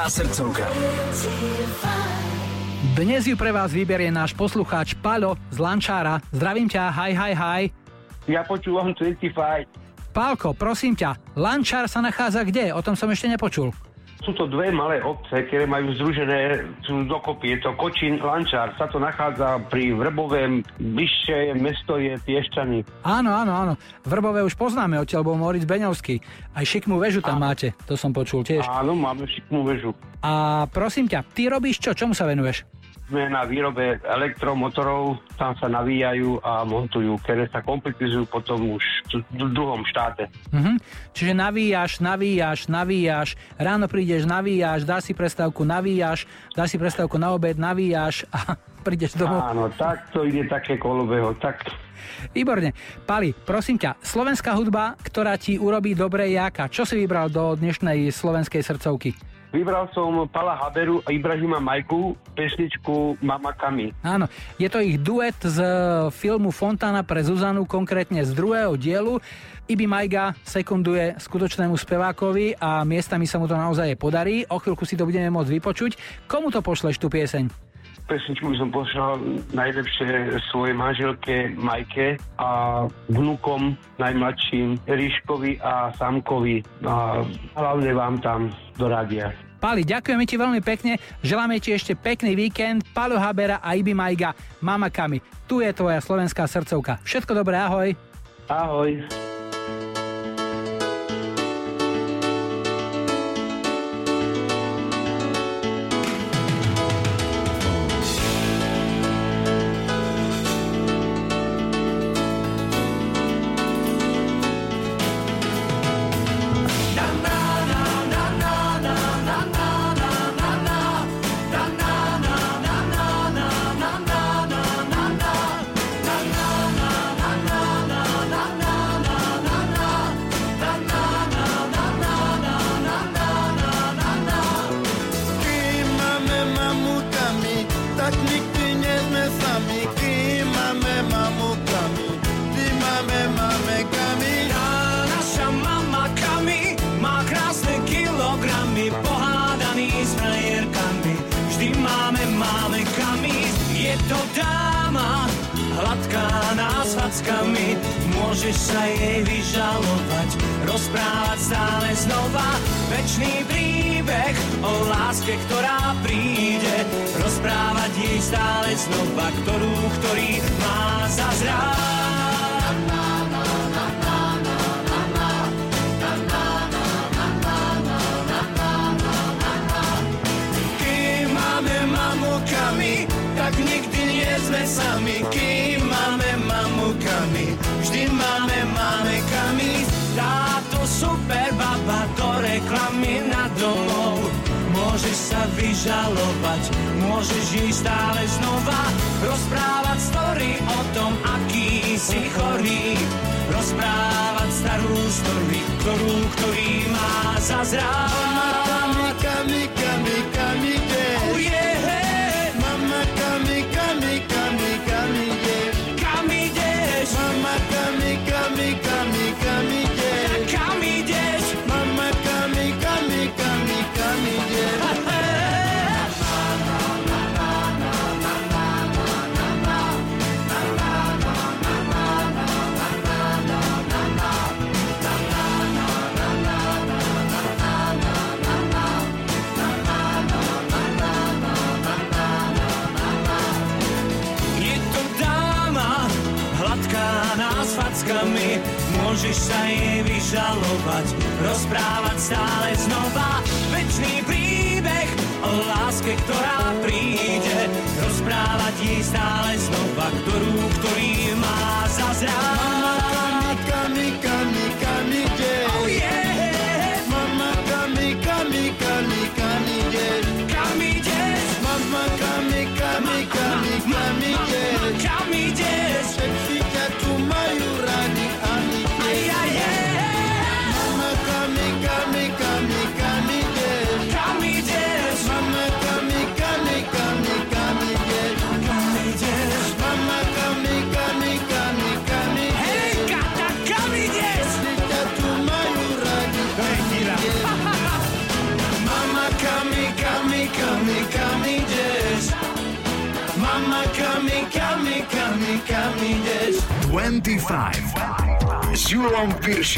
Slovenská srdcovka. Dnes ju pre vás vyberie náš poslucháč Paľo z Lančára. Zdravím ťa, hi, hi, hi. Ja počúvam 25. Pálko, prosím ťa, Lančár sa nachádza kde? O tom som ešte nepočul. Sú to dve malé obce, ktoré majú združené sú dokopy. Je to Kočín, Lančár. Sa to nachádza pri Vrbovém. Bližšie mesto je Piešťany. Áno, áno, áno. Vrbové už poznáme, odtiaľ bol Moritz Beňovský. Aj šikmú väžu tam máte, to som počul tiež. Áno, máme šikmú väžu. A prosím ťa, ty robíš čo? Čomu sa venuješ? Sme na výrobe elektromotorov, tam sa navíjajú a montujú, ktoré sa kompletizujú potom už v druhom štáte. Mhm. Čiže navíjaš, navíjaš, navíjaš, ráno prídeš, navíjaš, dáš si prestávku, navíjaš, dáš si prestávku na obed, navíjaš a [LAUGHS] prídeš domov. Áno, tak to ide také kolobeho, tak Výborne. Pali, prosím ťa, slovenská hudba, ktorá ti urobí dobre jaká. Čo si vybral do dnešnej slovenskej srdcovky? Vybral som Pala Haberu a Ibrahima Majku pesničku Mama Kami. Áno, je to ich duet z filmu Fontana pre Zuzanu, konkrétne z druhého dielu. Ibi Majga sekunduje skutočnému spevákovi a miestami sa mu to naozaj podarí. O chvíľku si to budeme môcť vypočuť. Komu to pošleš, tú pieseň? Pesničku som poslal najlepšie svojej manželke Majke a vnukom najmladším Ríškovi a Samkovi. A hlavne vám tam do rádia. Pali, ďakujeme ti veľmi pekne, želáme ti ešte pekný víkend, Palo Habera a Ibi Majga, Mama Kami. Tu je tvoja slovenská srdcovka. Všetko dobré, ahoj. Ahoj.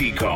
Julom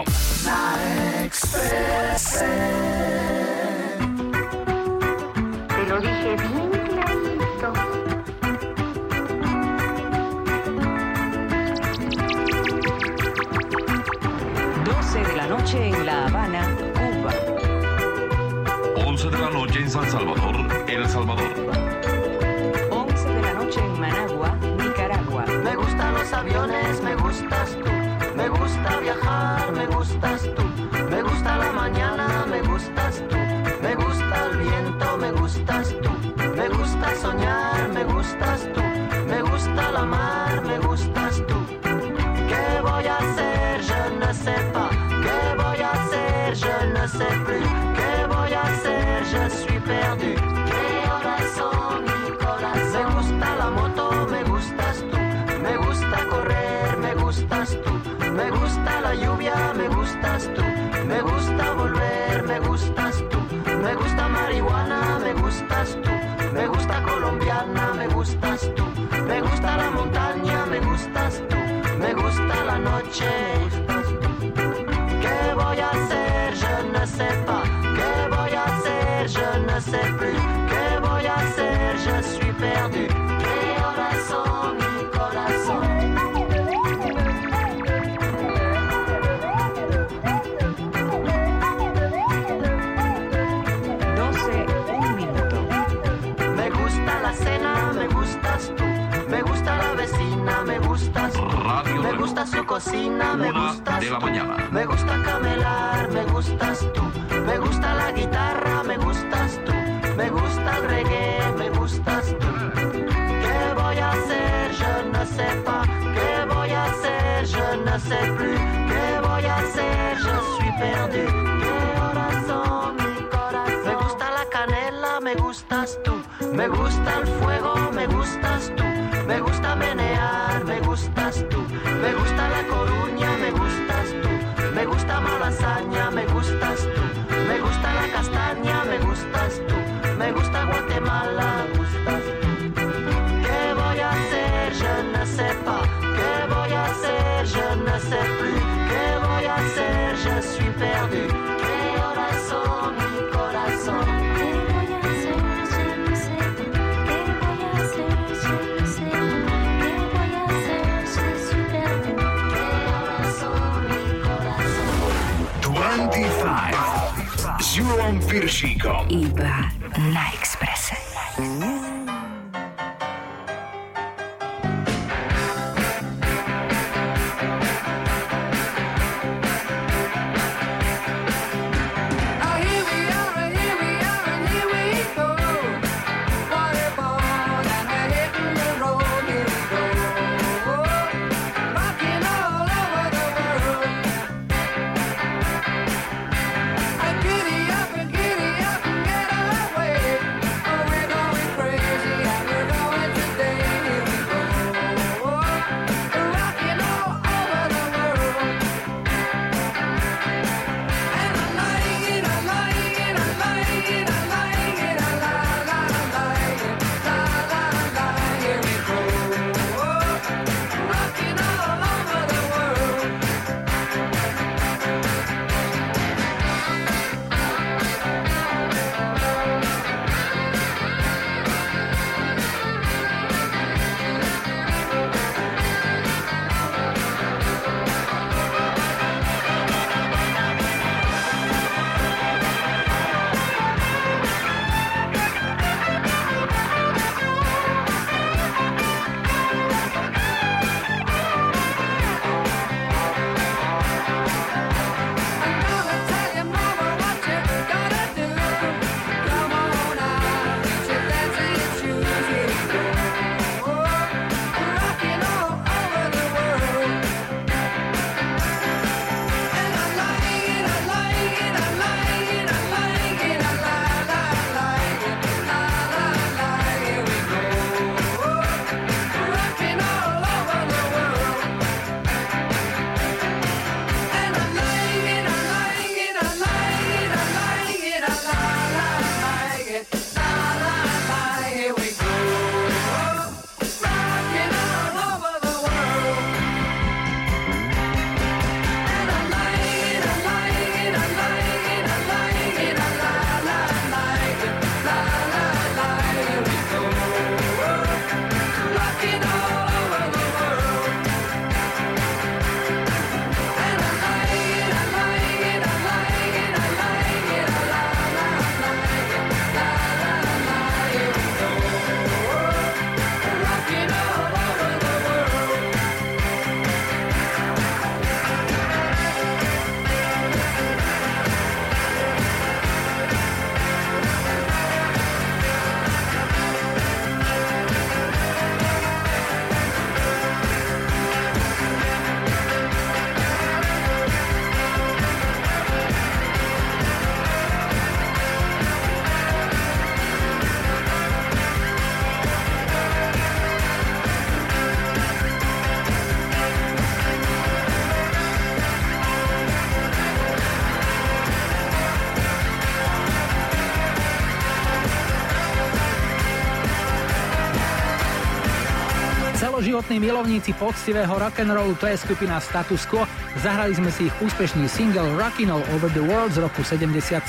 celoživotní milovníci poctivého rock'n'rollu, to je skupina Status Quo. Zahrali sme si ich úspešný single Rockin' All Over the World z roku 77.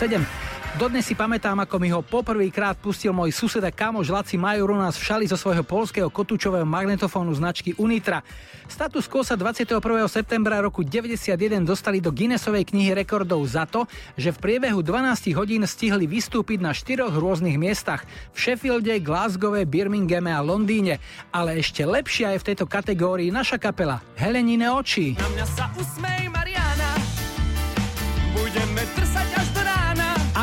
Dodnes si pamätám, ako mi ho poprvýkrát pustil môj sused a kamož Laci Major u nás v šali zo svojho polského kotúčového magnetofónu značky Unitra. Status quo sa 21. septembra roku 91 dostali do Guinnessovej knihy rekordov za to, že v priebehu 12 hodín stihli vystúpiť na štyroch rôznych miestach v Sheffielde, Glasgowe, Birminghame a Londýne. Ale ešte lepšia je v tejto kategórii naša kapela Helenine oči. Na mňa sa usmej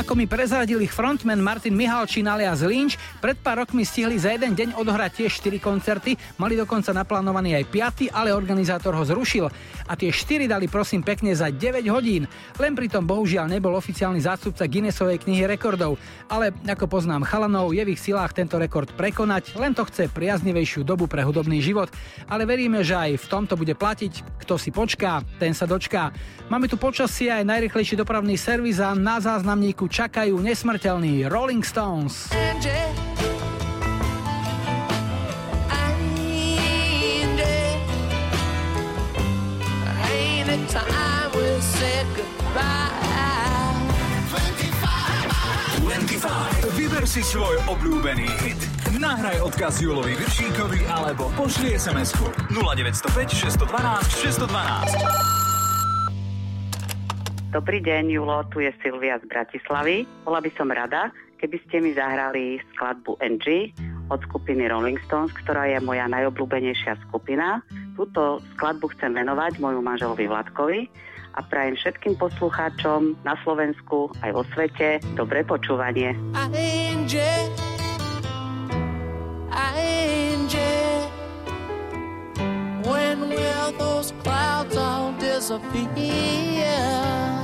Ako mi prezradil ich frontman Martin Mihalčín alias Lynch, pred pár rokmi stihli za jeden deň odohrať tiež 4 koncerty, mali dokonca naplánovaný aj 5, ale organizátor ho zrušil. A tie 4 dali prosím pekne za 9 hodín. Len pritom bohužiaľ nebol oficiálny zástupca Guinnessovej knihy rekordov. Ale ako poznám chalanov, je v ich silách tento rekord prekonať, len to chce priaznivejšiu dobu pre hudobný život. Ale veríme, že aj v tomto bude platiť. Kto si počká, ten sa dočká. Máme tu počasie aj najrychlejší dopravný servis a na záznamníku čakajú nesmrteľní Rolling Stones. Time we said goodbye. 25. Vyber si svoj obľúbený hit. Nahraj odkaz Julovi Viršíkovi alebo pošli SMS-ku 0905 612 612. Dobrý deň, Julo, tu je Silvia z Bratislavy. Bola by som rada, keby ste mi zahrali skladbu NG od skupiny Rolling Stones, ktorá je moja najobľúbenejšia skupina. Túto skladbu chcem venovať moju manželovi Vladkovi a prajem všetkým poslucháčom na Slovensku aj vo svete dobré počúvanie. ANG, when will those clouds all disappear?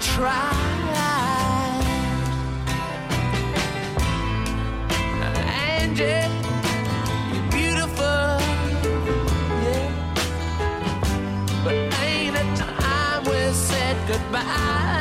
tried, and you're beautiful, yeah. But ain't it time we said goodbye?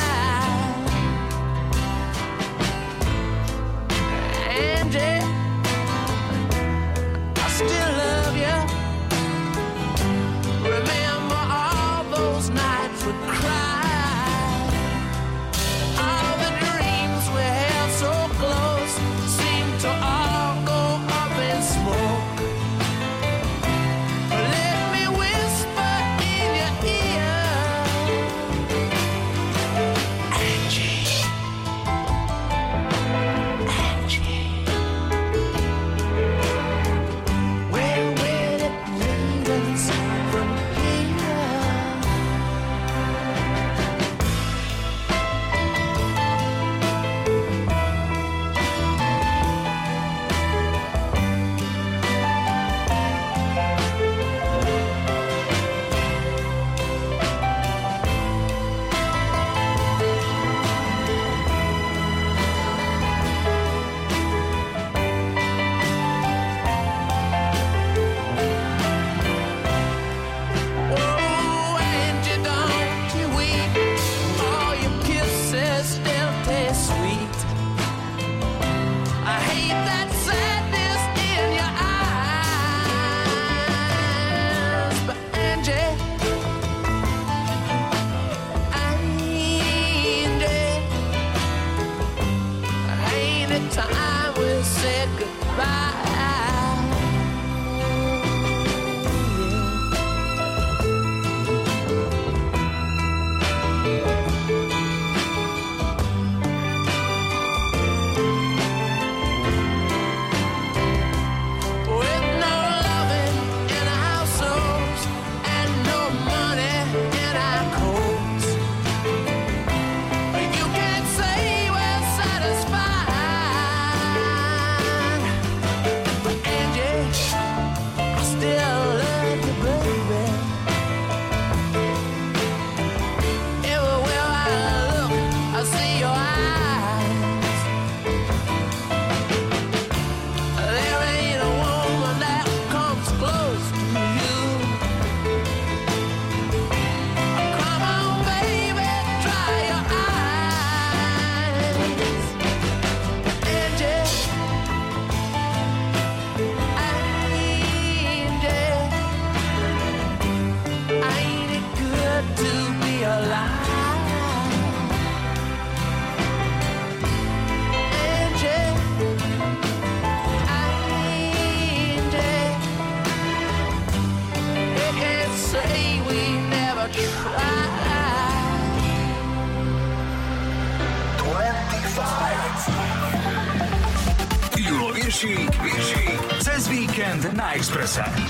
regresar.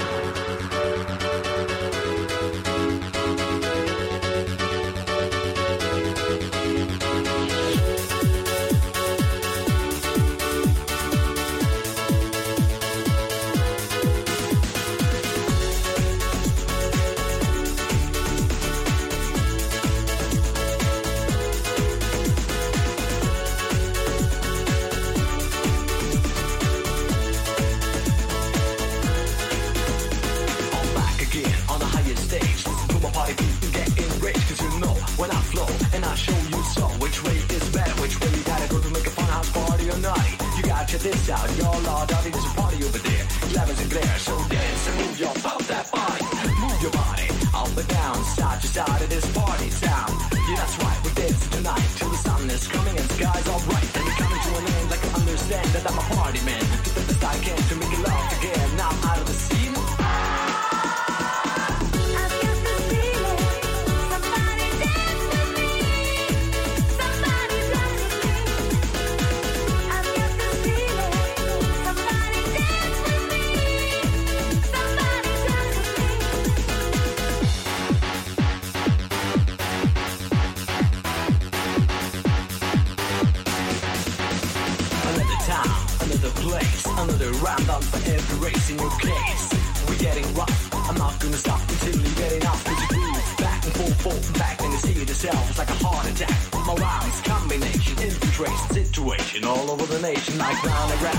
conversation like Lana Rap.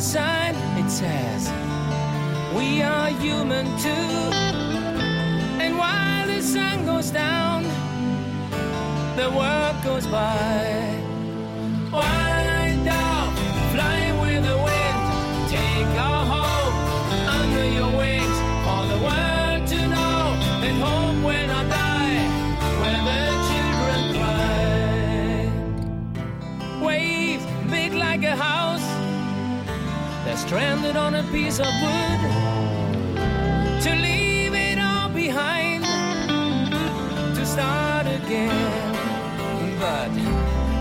sign, it says, We are human too. And while the sun goes down, the world goes by. While They're stranded on a piece of wood to leave it all behind, to start again. But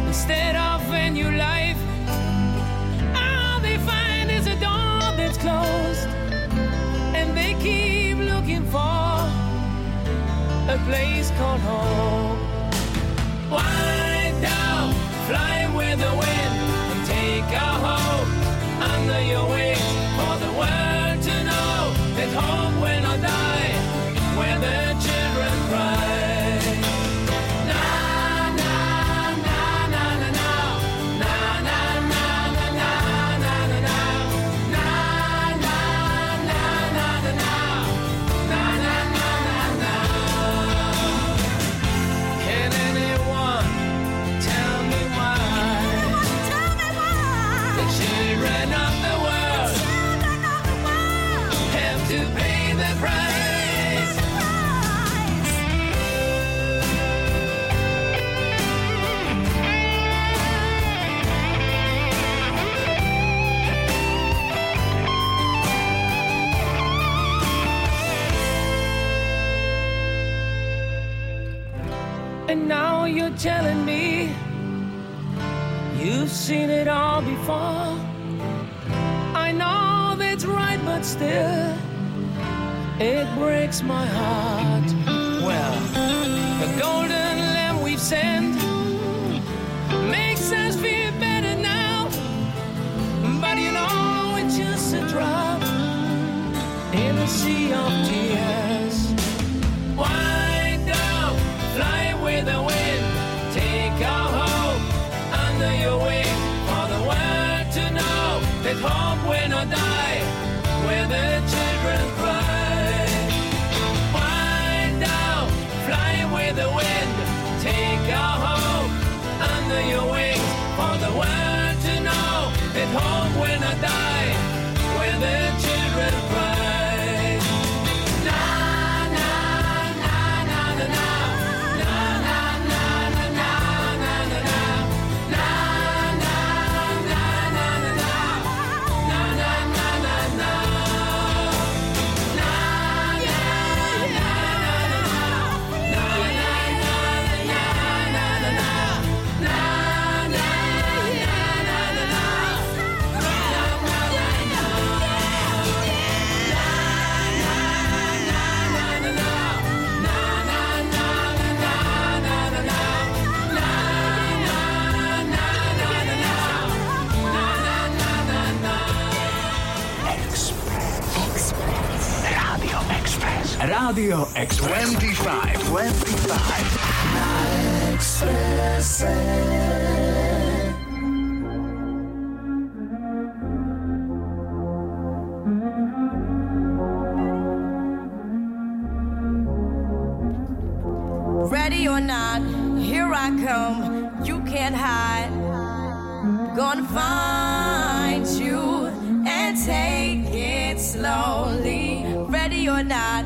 instead of a new life, all they find is a door that's closed, and they keep looking for a place called home. Why down, fly with the wind under your wings. Now you're telling me you've seen it all before. I know that's right, but still, it breaks my heart. Well, the golden lamb we've sent makes us feel better now. But you know, it's just a drop in a sea of tears. at home when I die. Radio Express. 25. 25. Ready or not, here I come. You can't hide. Gonna find you and take it slowly. Ready or not,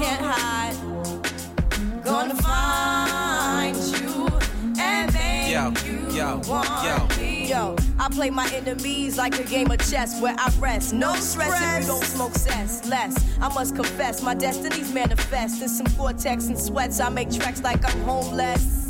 You can't hide. Gonna find you and make Yo, you yo, want yo. me. Yo, I play my enemies like a game of chess where I rest. No stress if you don't smoke cess. Less, I must confess, my destinies manifest. In some cortex and sweats, I make tracks like I'm homeless.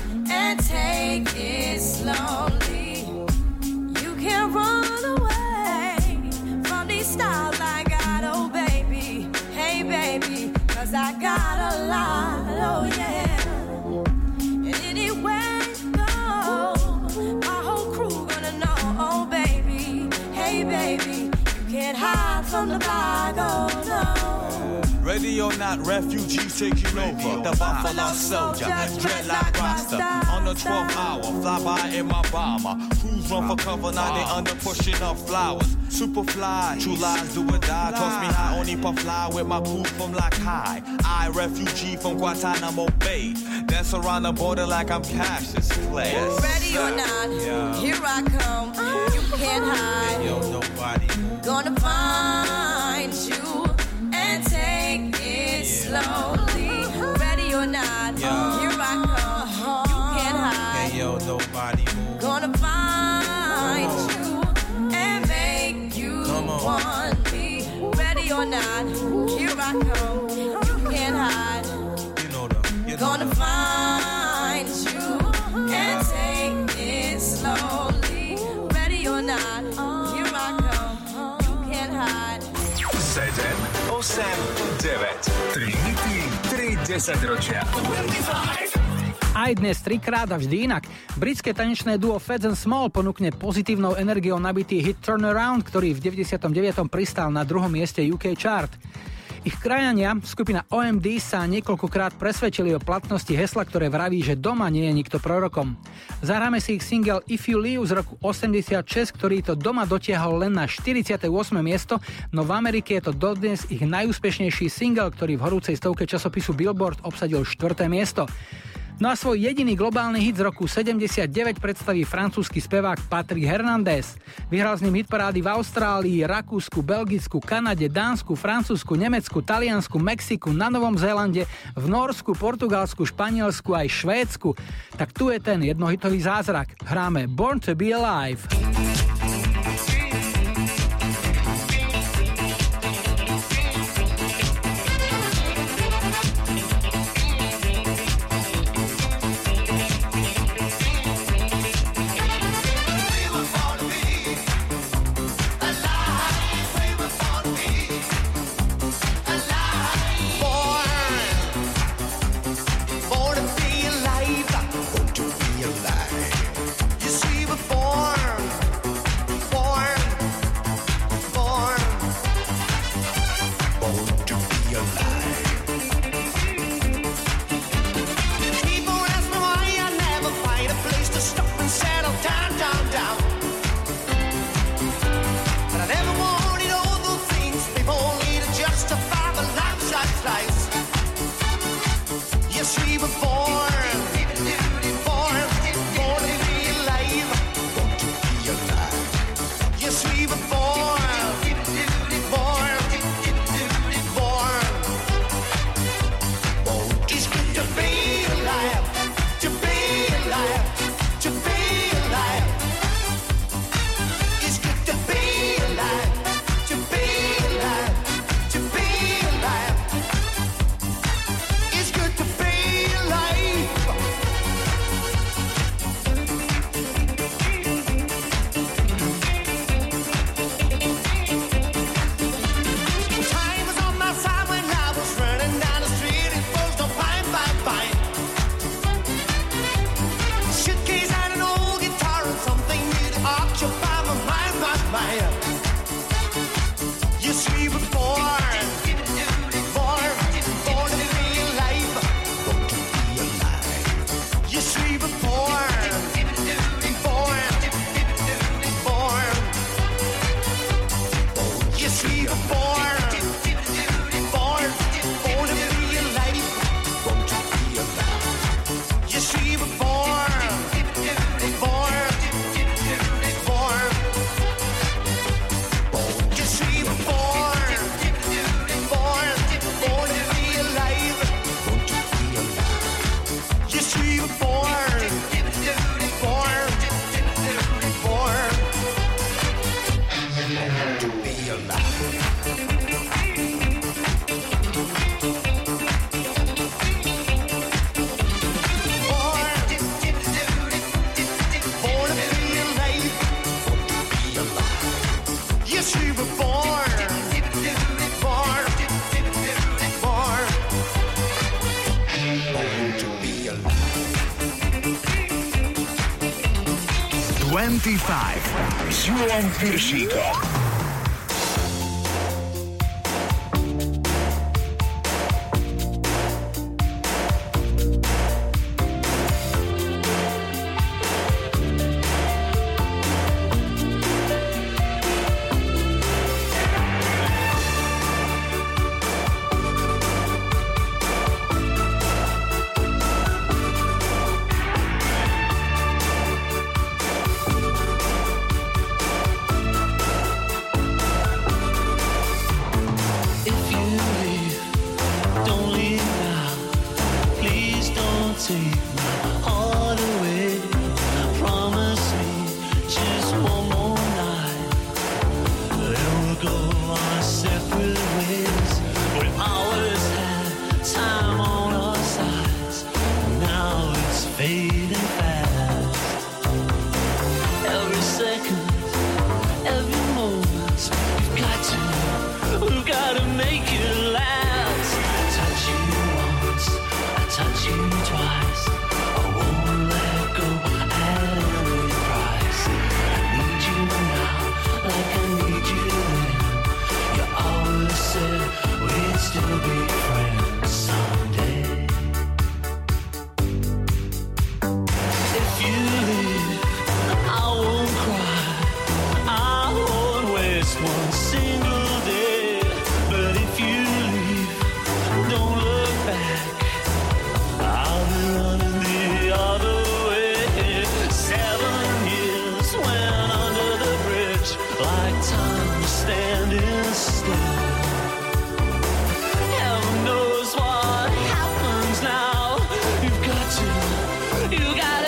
and take it slowly. You can't run away from these styles I got, oh baby. Hey baby, cause I got a lot, oh yeah. And anywhere you go, my whole crew gonna know, oh baby. Hey baby, you can't hide from the bag, oh no. Ready or not, refugees taking over. The Buffalo Soldier, dreadlock roster. On the 12th hour, fly by in my bomber. Crews run for cover, now they under pushing up flowers. Super fly, true lies do or die. Toss me high, only puff fly with my crew from like high. I, refugee from Guantanamo Bay. Dance around the border like I'm Cassius Clay. Ready or not, here I come. You can't hide. Yo, nobody. Gonna find or not, here I come. You can't hide. You know them. You know Gonna them. find you and take it slowly. Ready or not, here I come. You can't hide. 7, 8, 9. 3 hity, 3 10 25. Aj dnes trikrát a vždy inak. Britské tanečné duo Feds and Small ponúkne pozitívnou energiou nabitý hit Turnaround, ktorý v 99. pristal na druhom mieste UK chart. Ich krajania, skupina OMD, sa niekoľkokrát presvedčili o platnosti hesla, ktoré vraví, že doma nie je nikto prorokom. Zahráme si ich single If You Leave z roku 86, ktorý to doma dotiahol len na 48. miesto, no v Amerike je to dodnes ich najúspešnejší single, ktorý v horúcej stovke časopisu Billboard obsadil 4. miesto. No a svoj jediný globálny hit z roku 79 predstaví francúzsky spevák Patrick Hernandez. Vyhral s ním hitparády v Austrálii, Rakúsku, Belgicku, Kanade, Dánsku, Francúzsku, Nemecku, Taliansku, Mexiku, na Novom Zélande, v Norsku, Portugalsku, Španielsku aj Švédsku. Tak tu je ten jednohitový zázrak. Hráme Born to be Alive. S Julom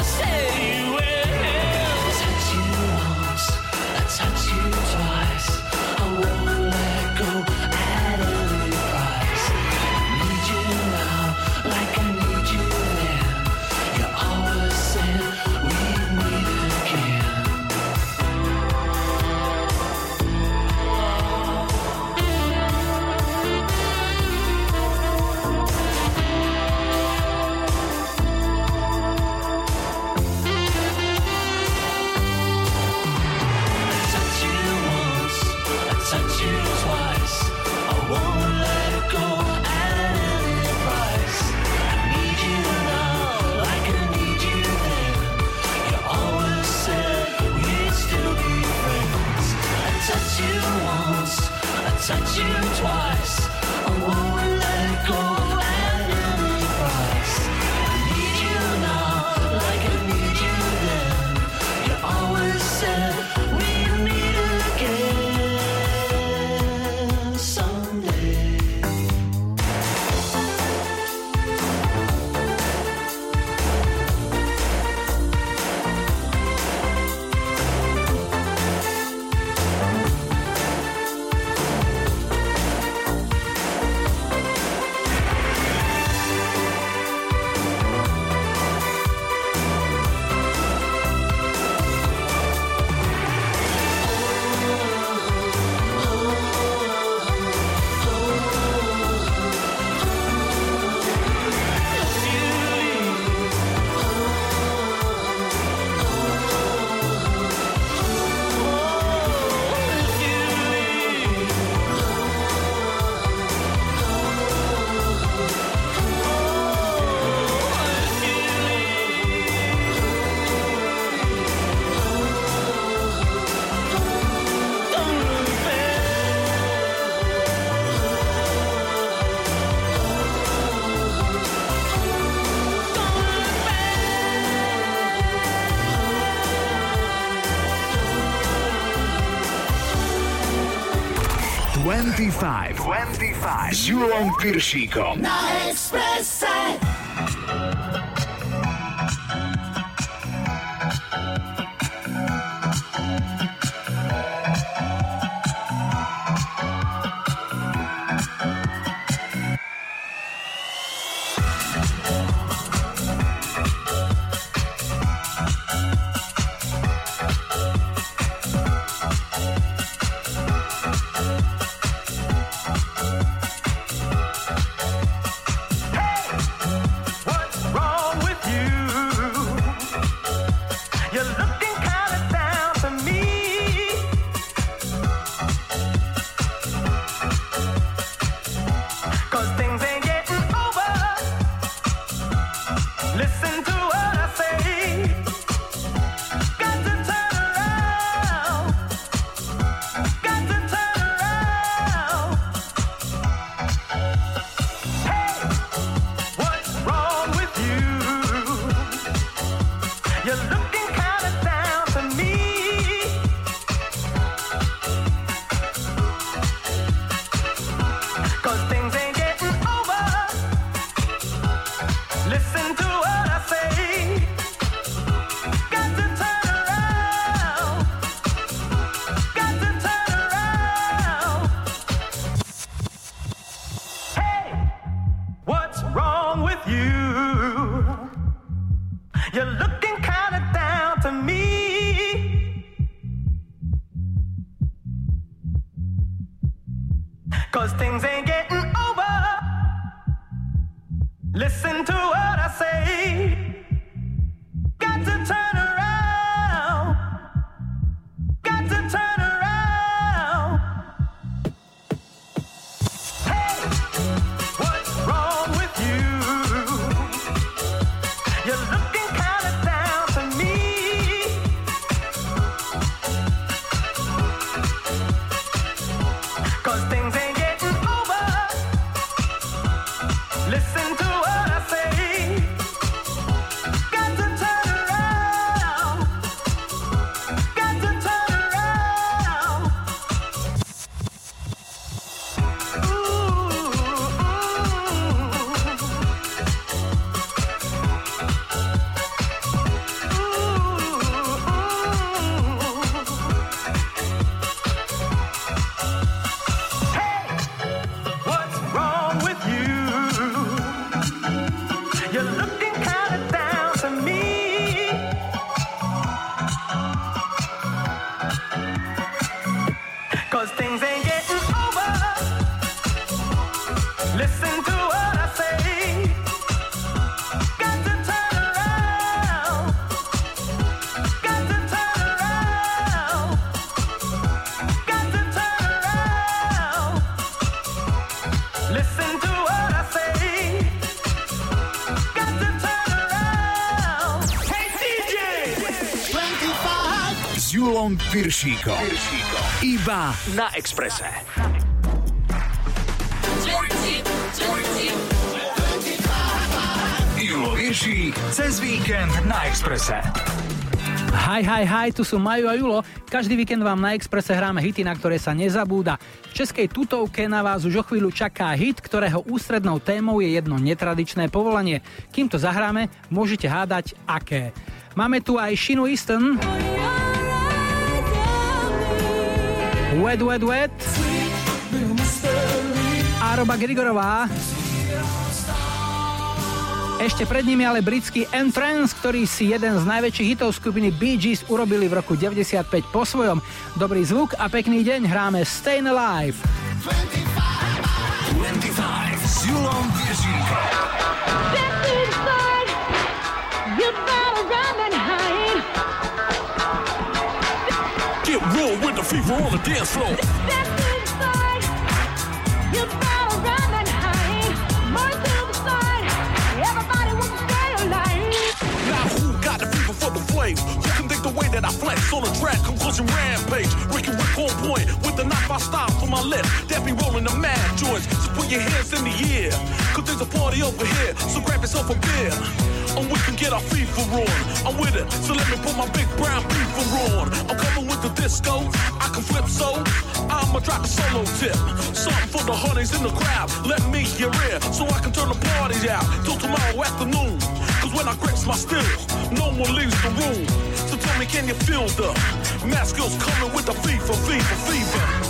say S Julom Piršíkom. Na Expresse. Julom Piršíkom. Iba na Exprese. Julo Viršík cez víkend na Exprese. Hi, hi, hi, tu sú Maju a Julo. Každý víkend vám na Exprese hráme hity, na ktoré sa nezabúda. V českej tutovke na vás už o chvíľu čaká hit, ktorého ústrednou témou je jedno netradičné povolanie. Kým to zahráme, môžete hádať aké. Máme tu aj Shinu Easton. Wet, wet, wet. A Roba Grigorová. Ešte pred nimi ale britský Anne Friends, ktorý si jeden z najväčších hitov skupiny Bee Gees urobili v roku 95 po svojom. Dobrý zvuk a pekný deň hráme Stay Alive. 25, 25, the fever on the dance floor. Now who got the fever for the flames? Who can think the way that I flex on the track? Conclusion rampage. Ricky Rick on point with the knife I style for my left. That be rolling the mad joints. So put your hands in the air. Cause there's a party over here. So grab yourself a beer. And we can get our fever on. I'm with it. So let me put my big brown fever on. I'm coming with the disco. I can flip so. I'ma drop a solo tip. Something for the honeys in the crowd. Let me hear it. So I can turn the party out. Till tomorrow afternoon. Cause when I grips my steel, no one leaves the room. So tell me, can you feel the mask coming with the fever, fever, fever?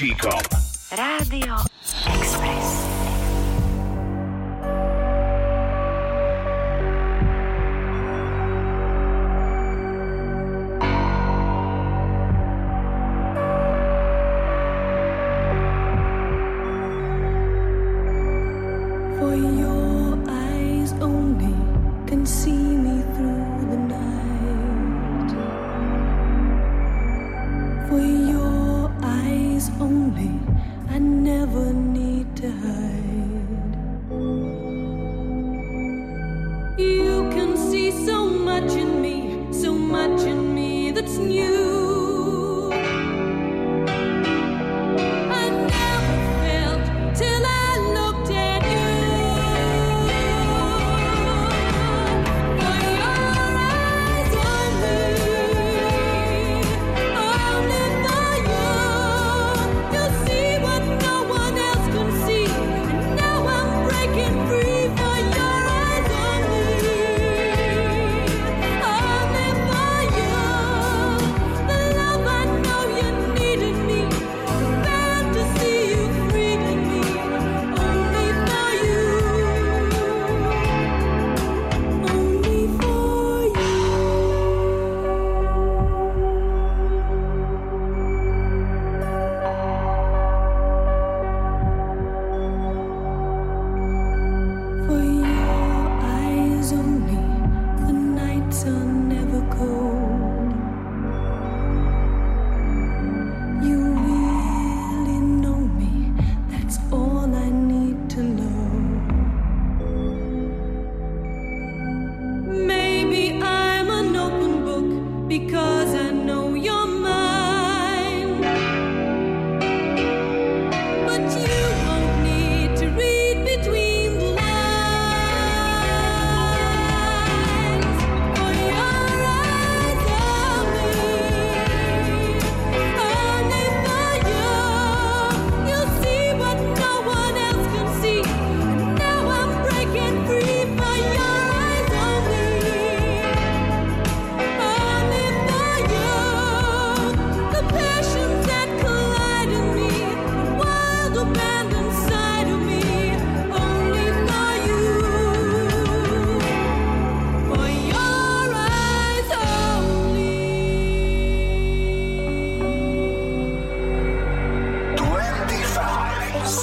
Piršíkom.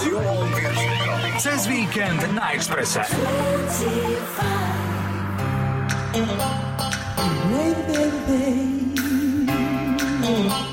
25 s Julom Piršíkom. Cez víkend na Exprese. That's what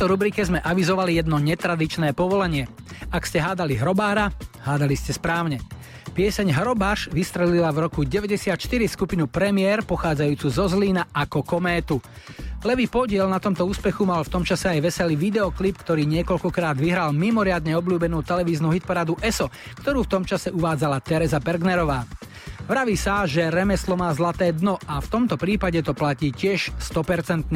tejto rubrike sme avizovali jedno netradičné povolenie. Ak ste hádali hrobára, hádali ste správne. Pieseň Hrobaš vystrelila v roku 94 skupinu Premiér pochádzajúcu zo Zlína ako kométu. Levý podiel na tomto úspechu mal v tom čase aj veselý videoklip, ktorý niekoľkokrát vyhral mimoriadne obľúbenú televíznu hitparádu ESO, ktorú v tom čase uvádzala Teresa Bergnerová. Vraví sa, že remeslo má zlaté dno a v tomto prípade to platí tiež 100%.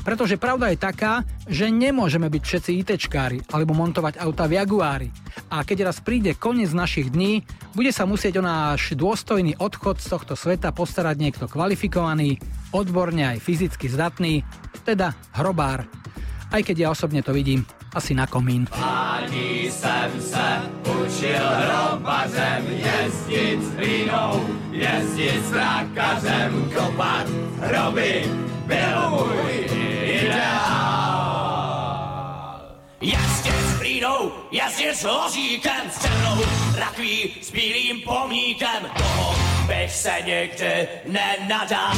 Pretože pravda je taká, že nemôžeme byť všetci ITčkári alebo montovať auta v Jaguári. A keď raz príde koniec našich dní, bude sa musieť o náš dôstojný odchod z tohto sveta postarať niekto kvalifikovaný, odborne aj fyzicky zdatný, teda hrobár. Aj keď ja osobne to vidím asi na komín. Ani jsem se učil hrobařem jezdit s hlínou, jezdit s trákařem, kopat hroby, byl můj ideál. Jezdit s hlínou, jezdit s ložíkem, s černou rakví, s bílým pomníkem, toho bych se nikdy nenadal.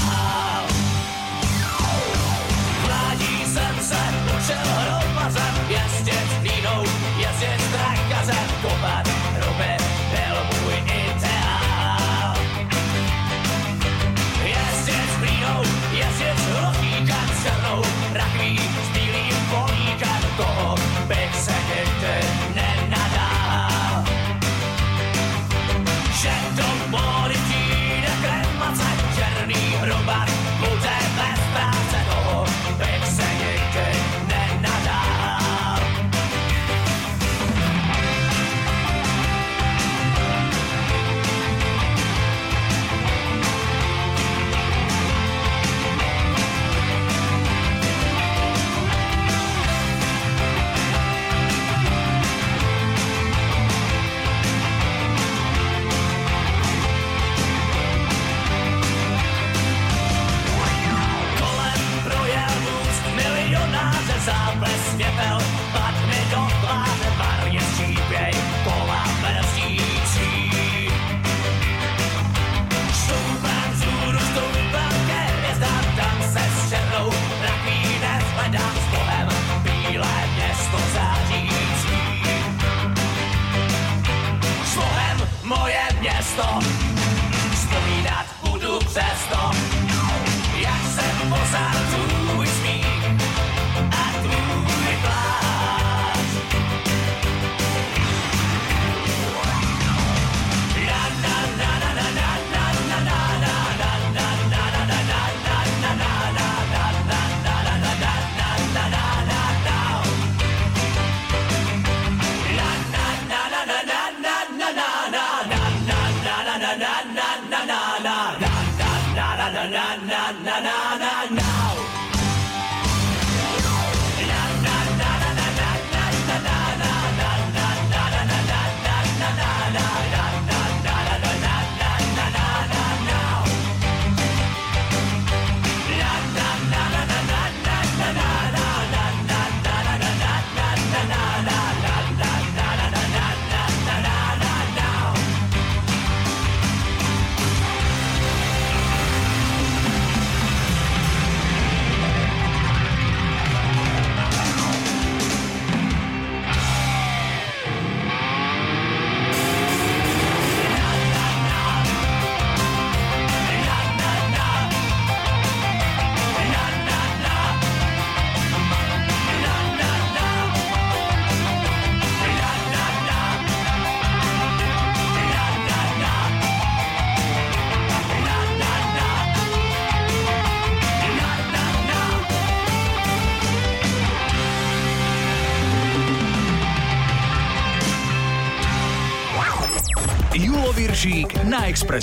przez to, jak se pożarł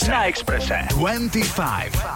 Na Expressa. 25.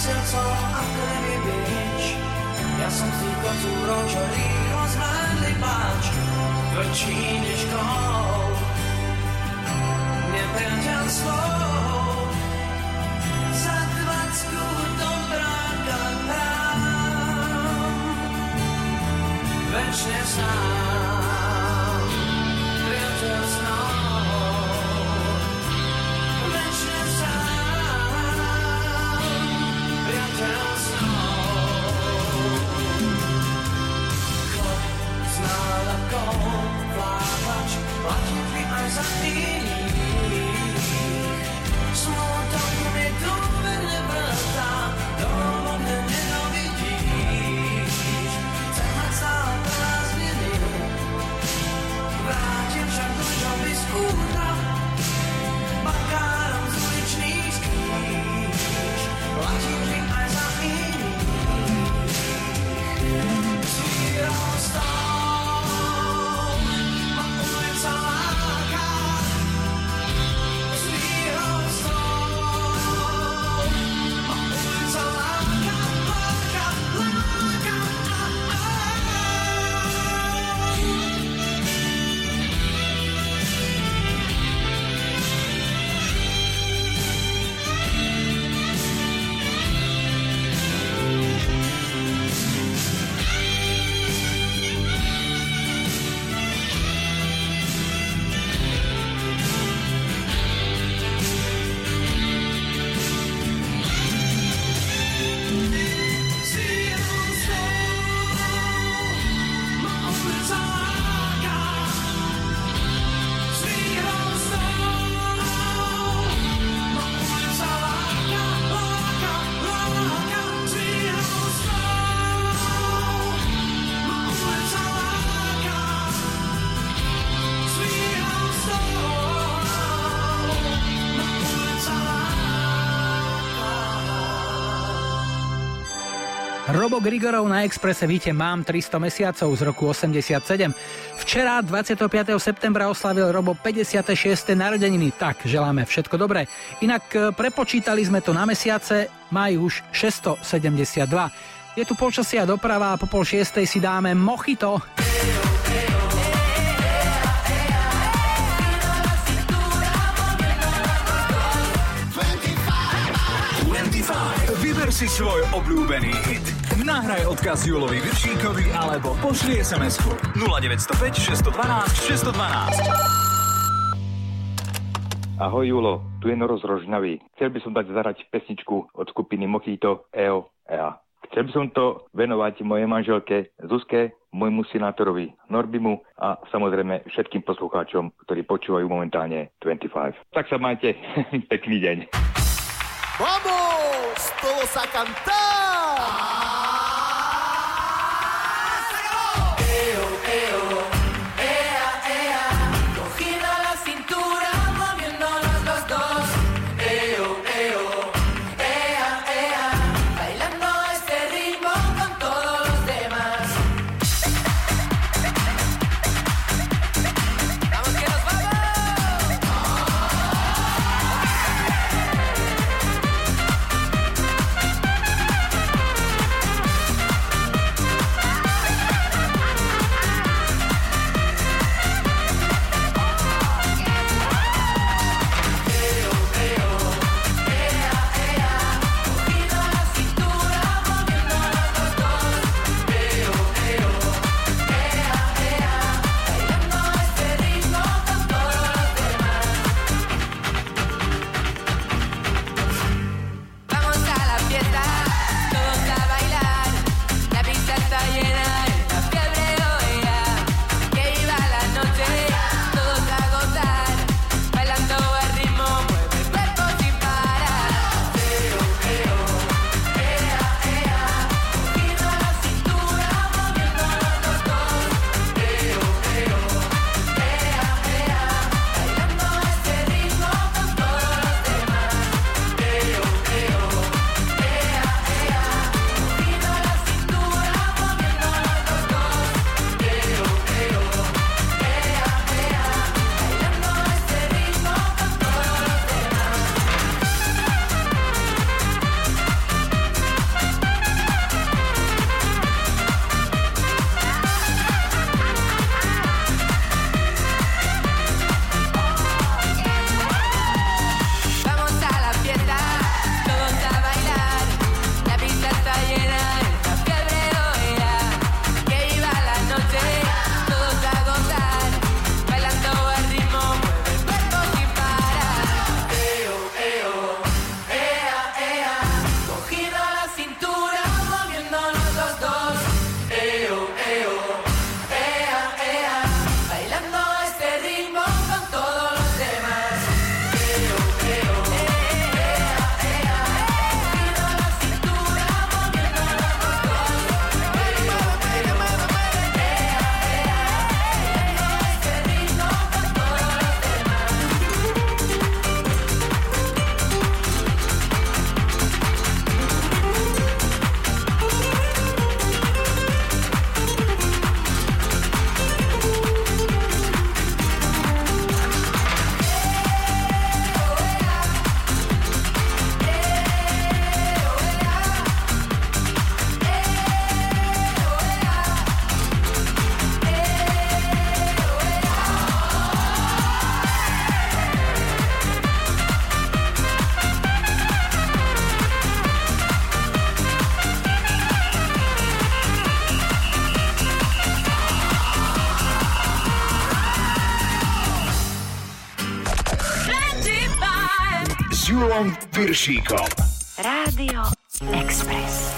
300 mesiacov, ako nevybič Ja som si kocúrou, čo rýchlo zhľadli páč. Tvrdší než kol. Nepriateľstvo Za dvacku dobráka hrám Večne sám Vládač Platí mi aj za iných Grigorov na Exprese víte mám 300 mesiacov z roku 87. Včera 25. septembra oslavil Robo 56. narodeniny, tak želáme všetko dobré. Inak e, prepočítali sme to na mesiace, majú už 672. Je tu počasia doprava a po pol šiestej si dáme Mochito. Vyber si svoj obľúbený hit. Nahraj odkaz Julovi Viršíkovi alebo pošli SMS-ku 0905 612 612. Ahoj Julo, tu je Noro z Rožnavy. Chcel by som dať zahrať pesničku od skupiny Mojito EO EA. Chcel by som to venovať mojej manželke Zuzke, môjmu senátorovi Norbimu a samozrejme všetkým poslucháčom, ktorí počúvajú momentálne 25. Tak sa majte, [LAUGHS] pekný deň. ¡Vamos! ¡Todos a cantar! Julom Piršíkom. Rádio Express.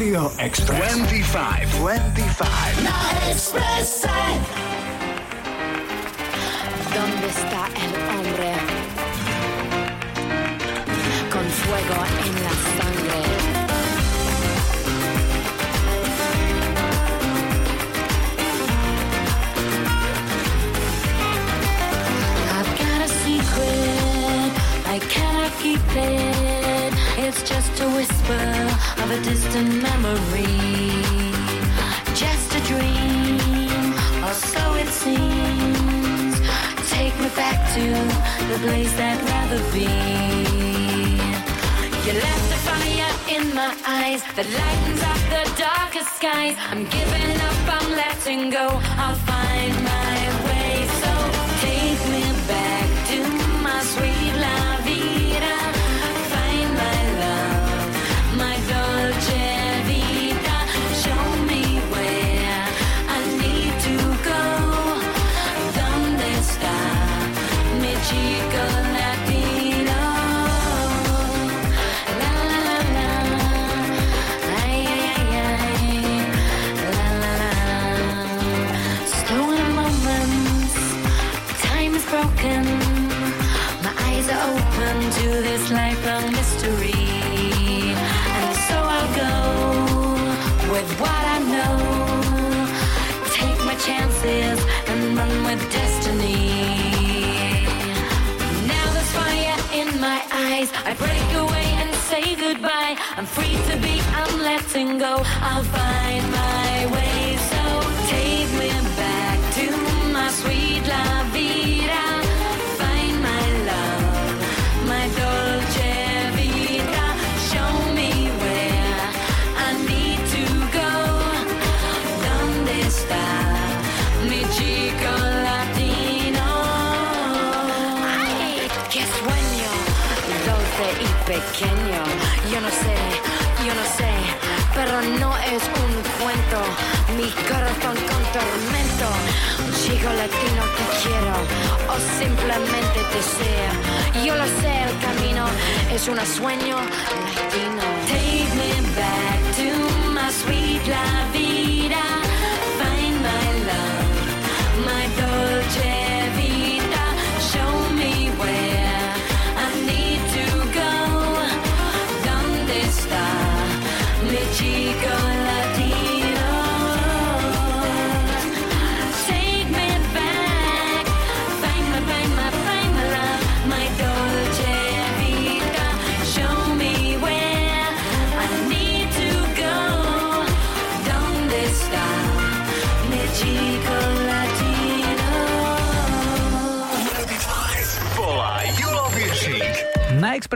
Express. Rádio Express. 25. 25. Na Expresse.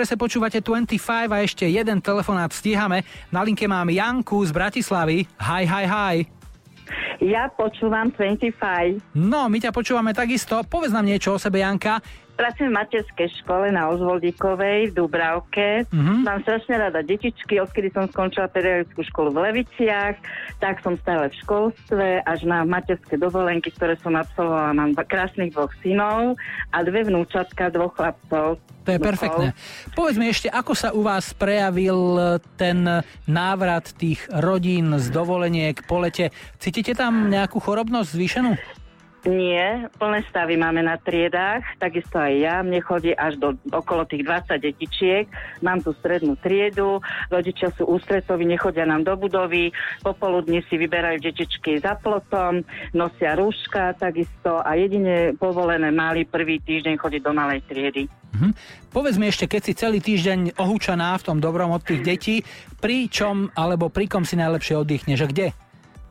Na Exprese počúvate 25 a ešte jeden telefonát stíhame. Na linke mám Janku z Bratislavy. Hi, hi, hi. Ja počúvam 25. No, my ťa počúvame takisto. Povedz nám niečo o sebe, Janka. Pracujem v materskej škole na Ozvoldíkovej v Dubravke. Mhm. Mám strašne rada detičky, odkedy som skončila pedagogickú školu v Leviciach, tak som stále v školstve, až na materské dovolenky, ktoré som absolvovala. Mám krásnych dvoch synov a dve vnúčatka, dvoch chlapcov. To je perfektné. Povedz mi ešte, ako sa u vás prejavil e, ten návrat tých rodín z dovoleniek po lete. Cítite tam nejakú chorobnosť zvýšenú? Nie, plné stavy máme na triedách, takisto aj ja. Mne chodí až do okolo tých 20 detičiek. Mám tu strednú triedu, rodičia sú ústretoví, nechodia nám do budovy. Popoludní si vyberajú detičky za plotom, nosia rúška takisto a jedine povolené mali prvý týždeň chodiť do malej triedy. Mhm. Povedz mi ešte, keď si celý týždeň ohúčaná v tom dobrom od tých detí, pri čom alebo pri kom si najlepšie oddychneš a kde?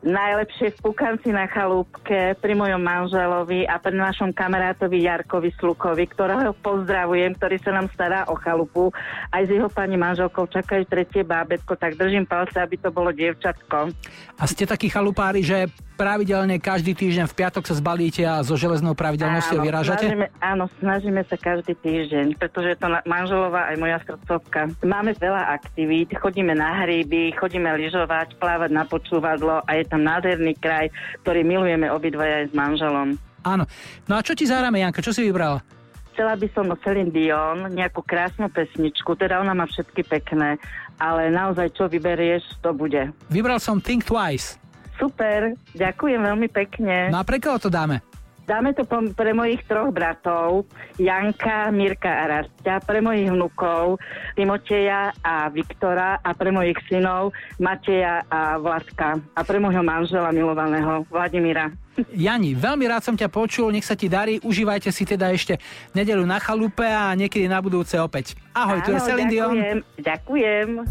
Najlepšie v Pukanci na chalúbke pri mojom manželovi a pri našom kamarátovi Jarkovi Slukovi, ktorého pozdravujem, ktorý sa nám stará o chalupu. Aj s jeho pani manželkou čakajú tretie bábetko, tak držím palce, aby to bolo dievčatko. A ste takí chalupári, že pravidelne každý týždeň v piatok sa zbalíte a so železnou pravidelnosťou Áno, vyrážate? Snažíme, áno, snažíme sa každý týždeň, pretože je to manželová aj moja srdcovka. Máme veľa aktivít, chodíme na hríby, chodíme lyžovať, plávať na počúvadlo a je tam nádherný kraj, ktorý milujeme obidvaja aj s manželom. Áno. No a čo ti zahráme, Janka? Čo si vybrala? Chcela by som Celine Dion nejakú krásnu pesničku, teda ona má všetky pekné, ale naozaj čo vyberieš, to bude. Vybral som Think Twice. Super, ďakujem veľmi pekne. No a pre koho to dáme? Dáme to pre mojich troch bratov, Janka, Mirka a Rastia, pre mojich vnukov, Timoteja a Viktora a pre mojich synov, Mateja a Vladka a pre môjho manžela milovaného, Vladimíra. Jani, veľmi rád som ťa počul, nech sa ti darí, užívajte si teda ešte nedelu na chalupe a niekedy na budúce opäť. Ahoj, tu je Áno, Celine Dion. ďakujem,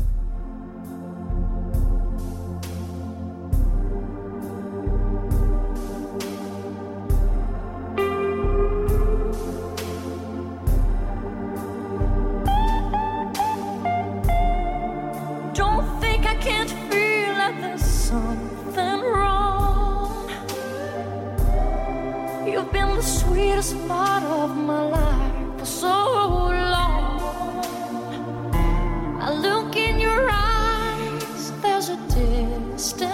sweetest part of my life for so long. I look in your eyes, there's a distant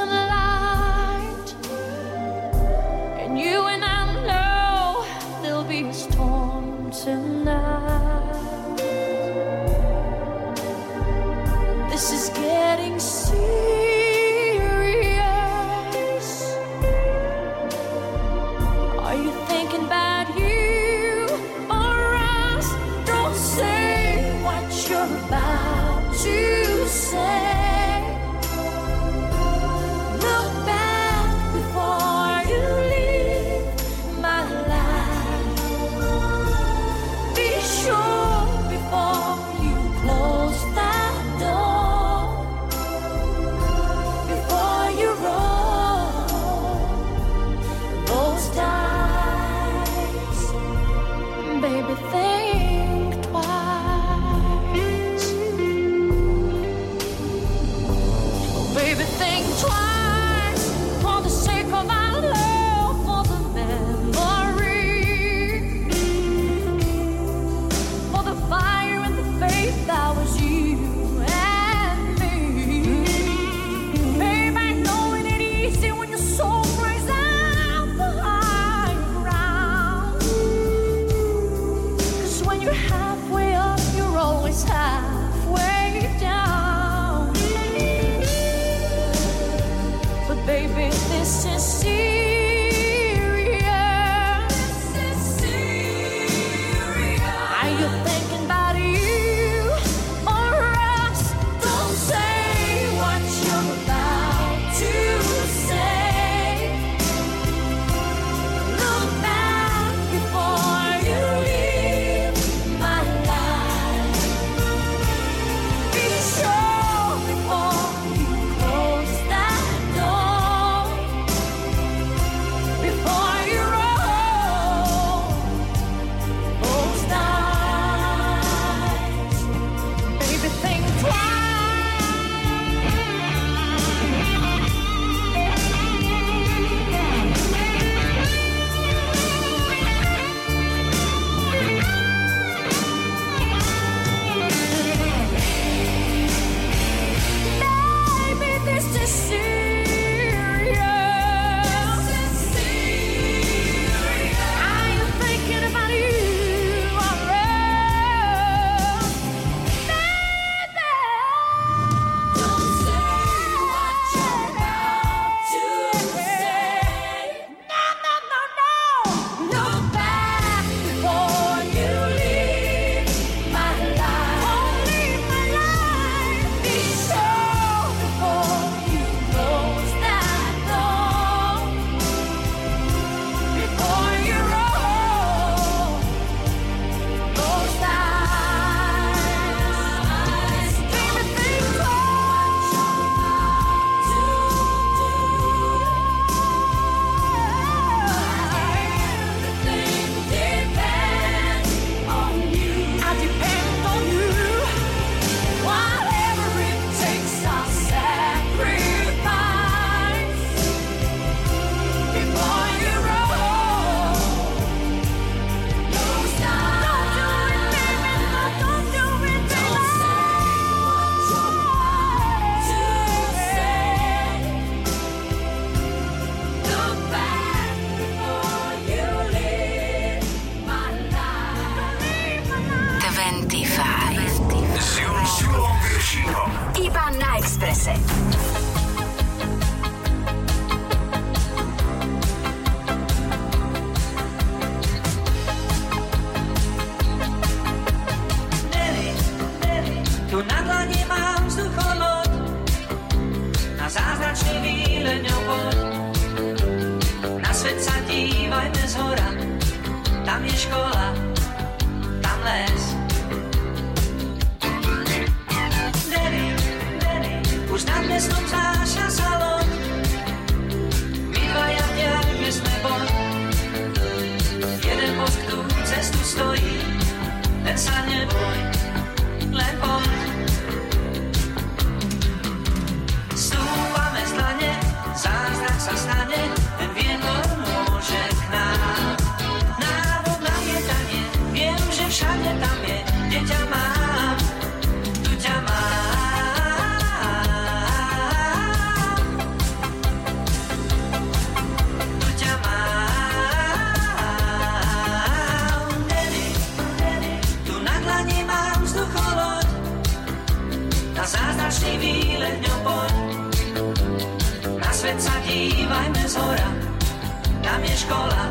škola,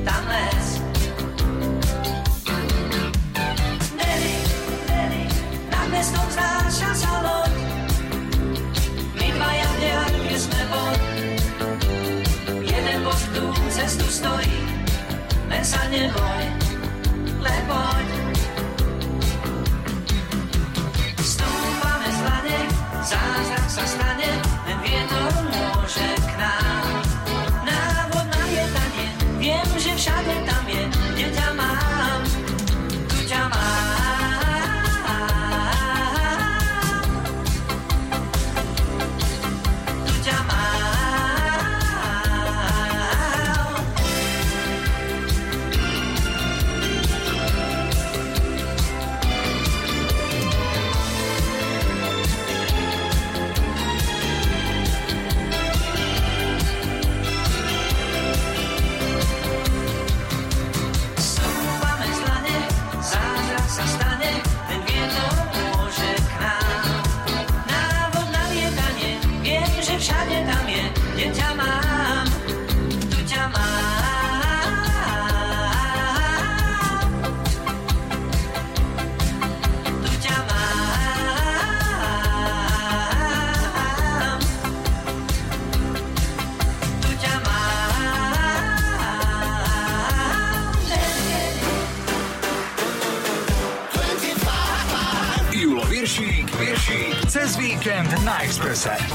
tam les. Dedy, dedy, nad mestom znáša sa loď, my dvaja v nejaké sme bod. Jeden bod tú cestu stojí, len sa neboj. Weekend na Ekspresie.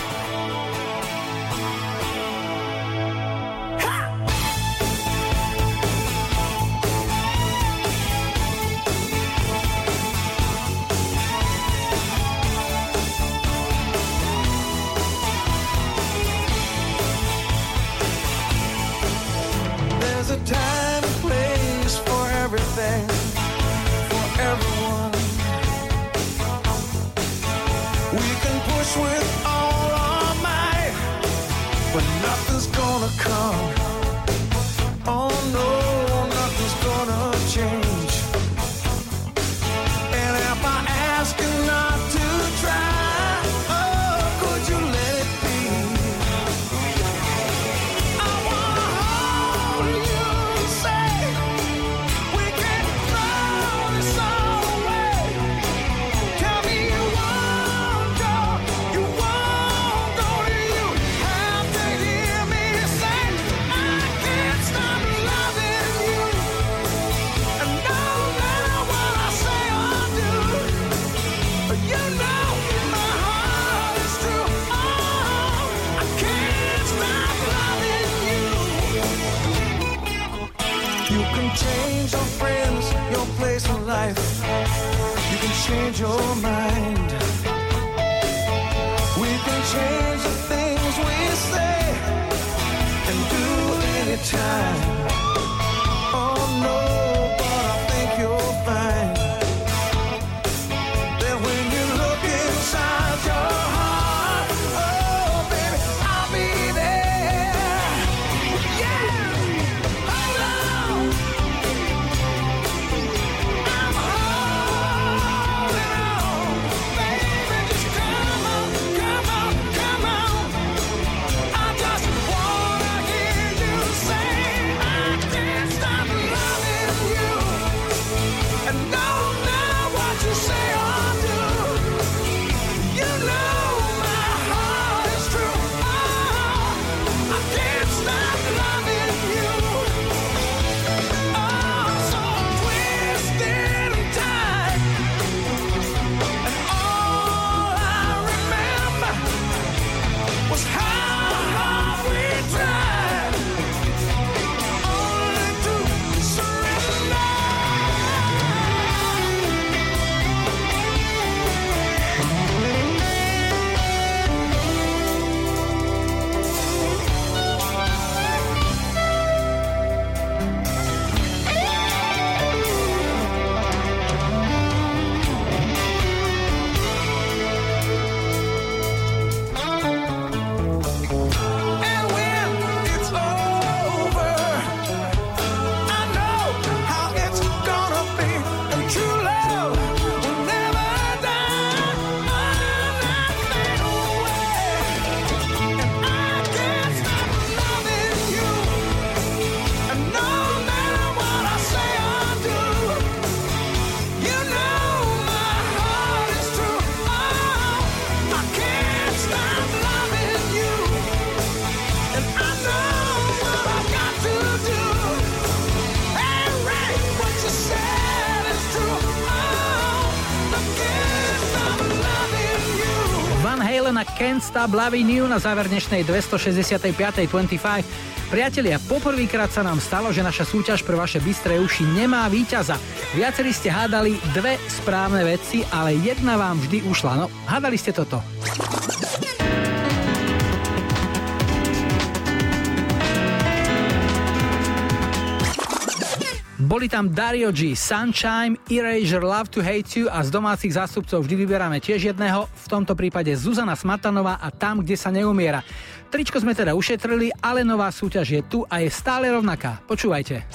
Can't Stop Loving You na záver dnešnej 265. 25. Priatelia, poprvýkrát sa nám stalo, že naša súťaž pre vaše bystré uši nemá víťaza. Viacerí ste hádali dve správne veci, ale jedna vám vždy ušla. No, hádali ste toto. Boli tam Dario G, Sunshine, Erasure, Love to Hate You a z domácich zástupcov vždy vyberáme tiež jedného, tomto prípade Zuzana Smatanová a Tam, kde sa neumiera. Tričko sme teda ušetrili, ale nová súťaž je tu a je stále rovnaká. Počúvajte.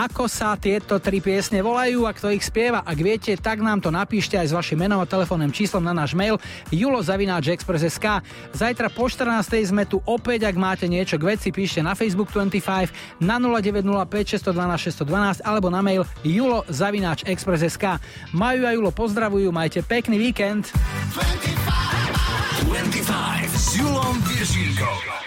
Ako sa tieto tri piesne volajú a kto ich spieva? Ak viete, tak nám to napíšte aj s vašim menom a telefónnym číslom na náš mail julozavináčexpress.sk Zajtra po 14. sme tu opäť, ak máte niečo k veci, píšte na Facebook 25 na 0905 612 612 alebo na mail julozavináčexpress.sk Majú a Julo pozdravujú, majte pekný víkend. 25 s Julom Viršíkom.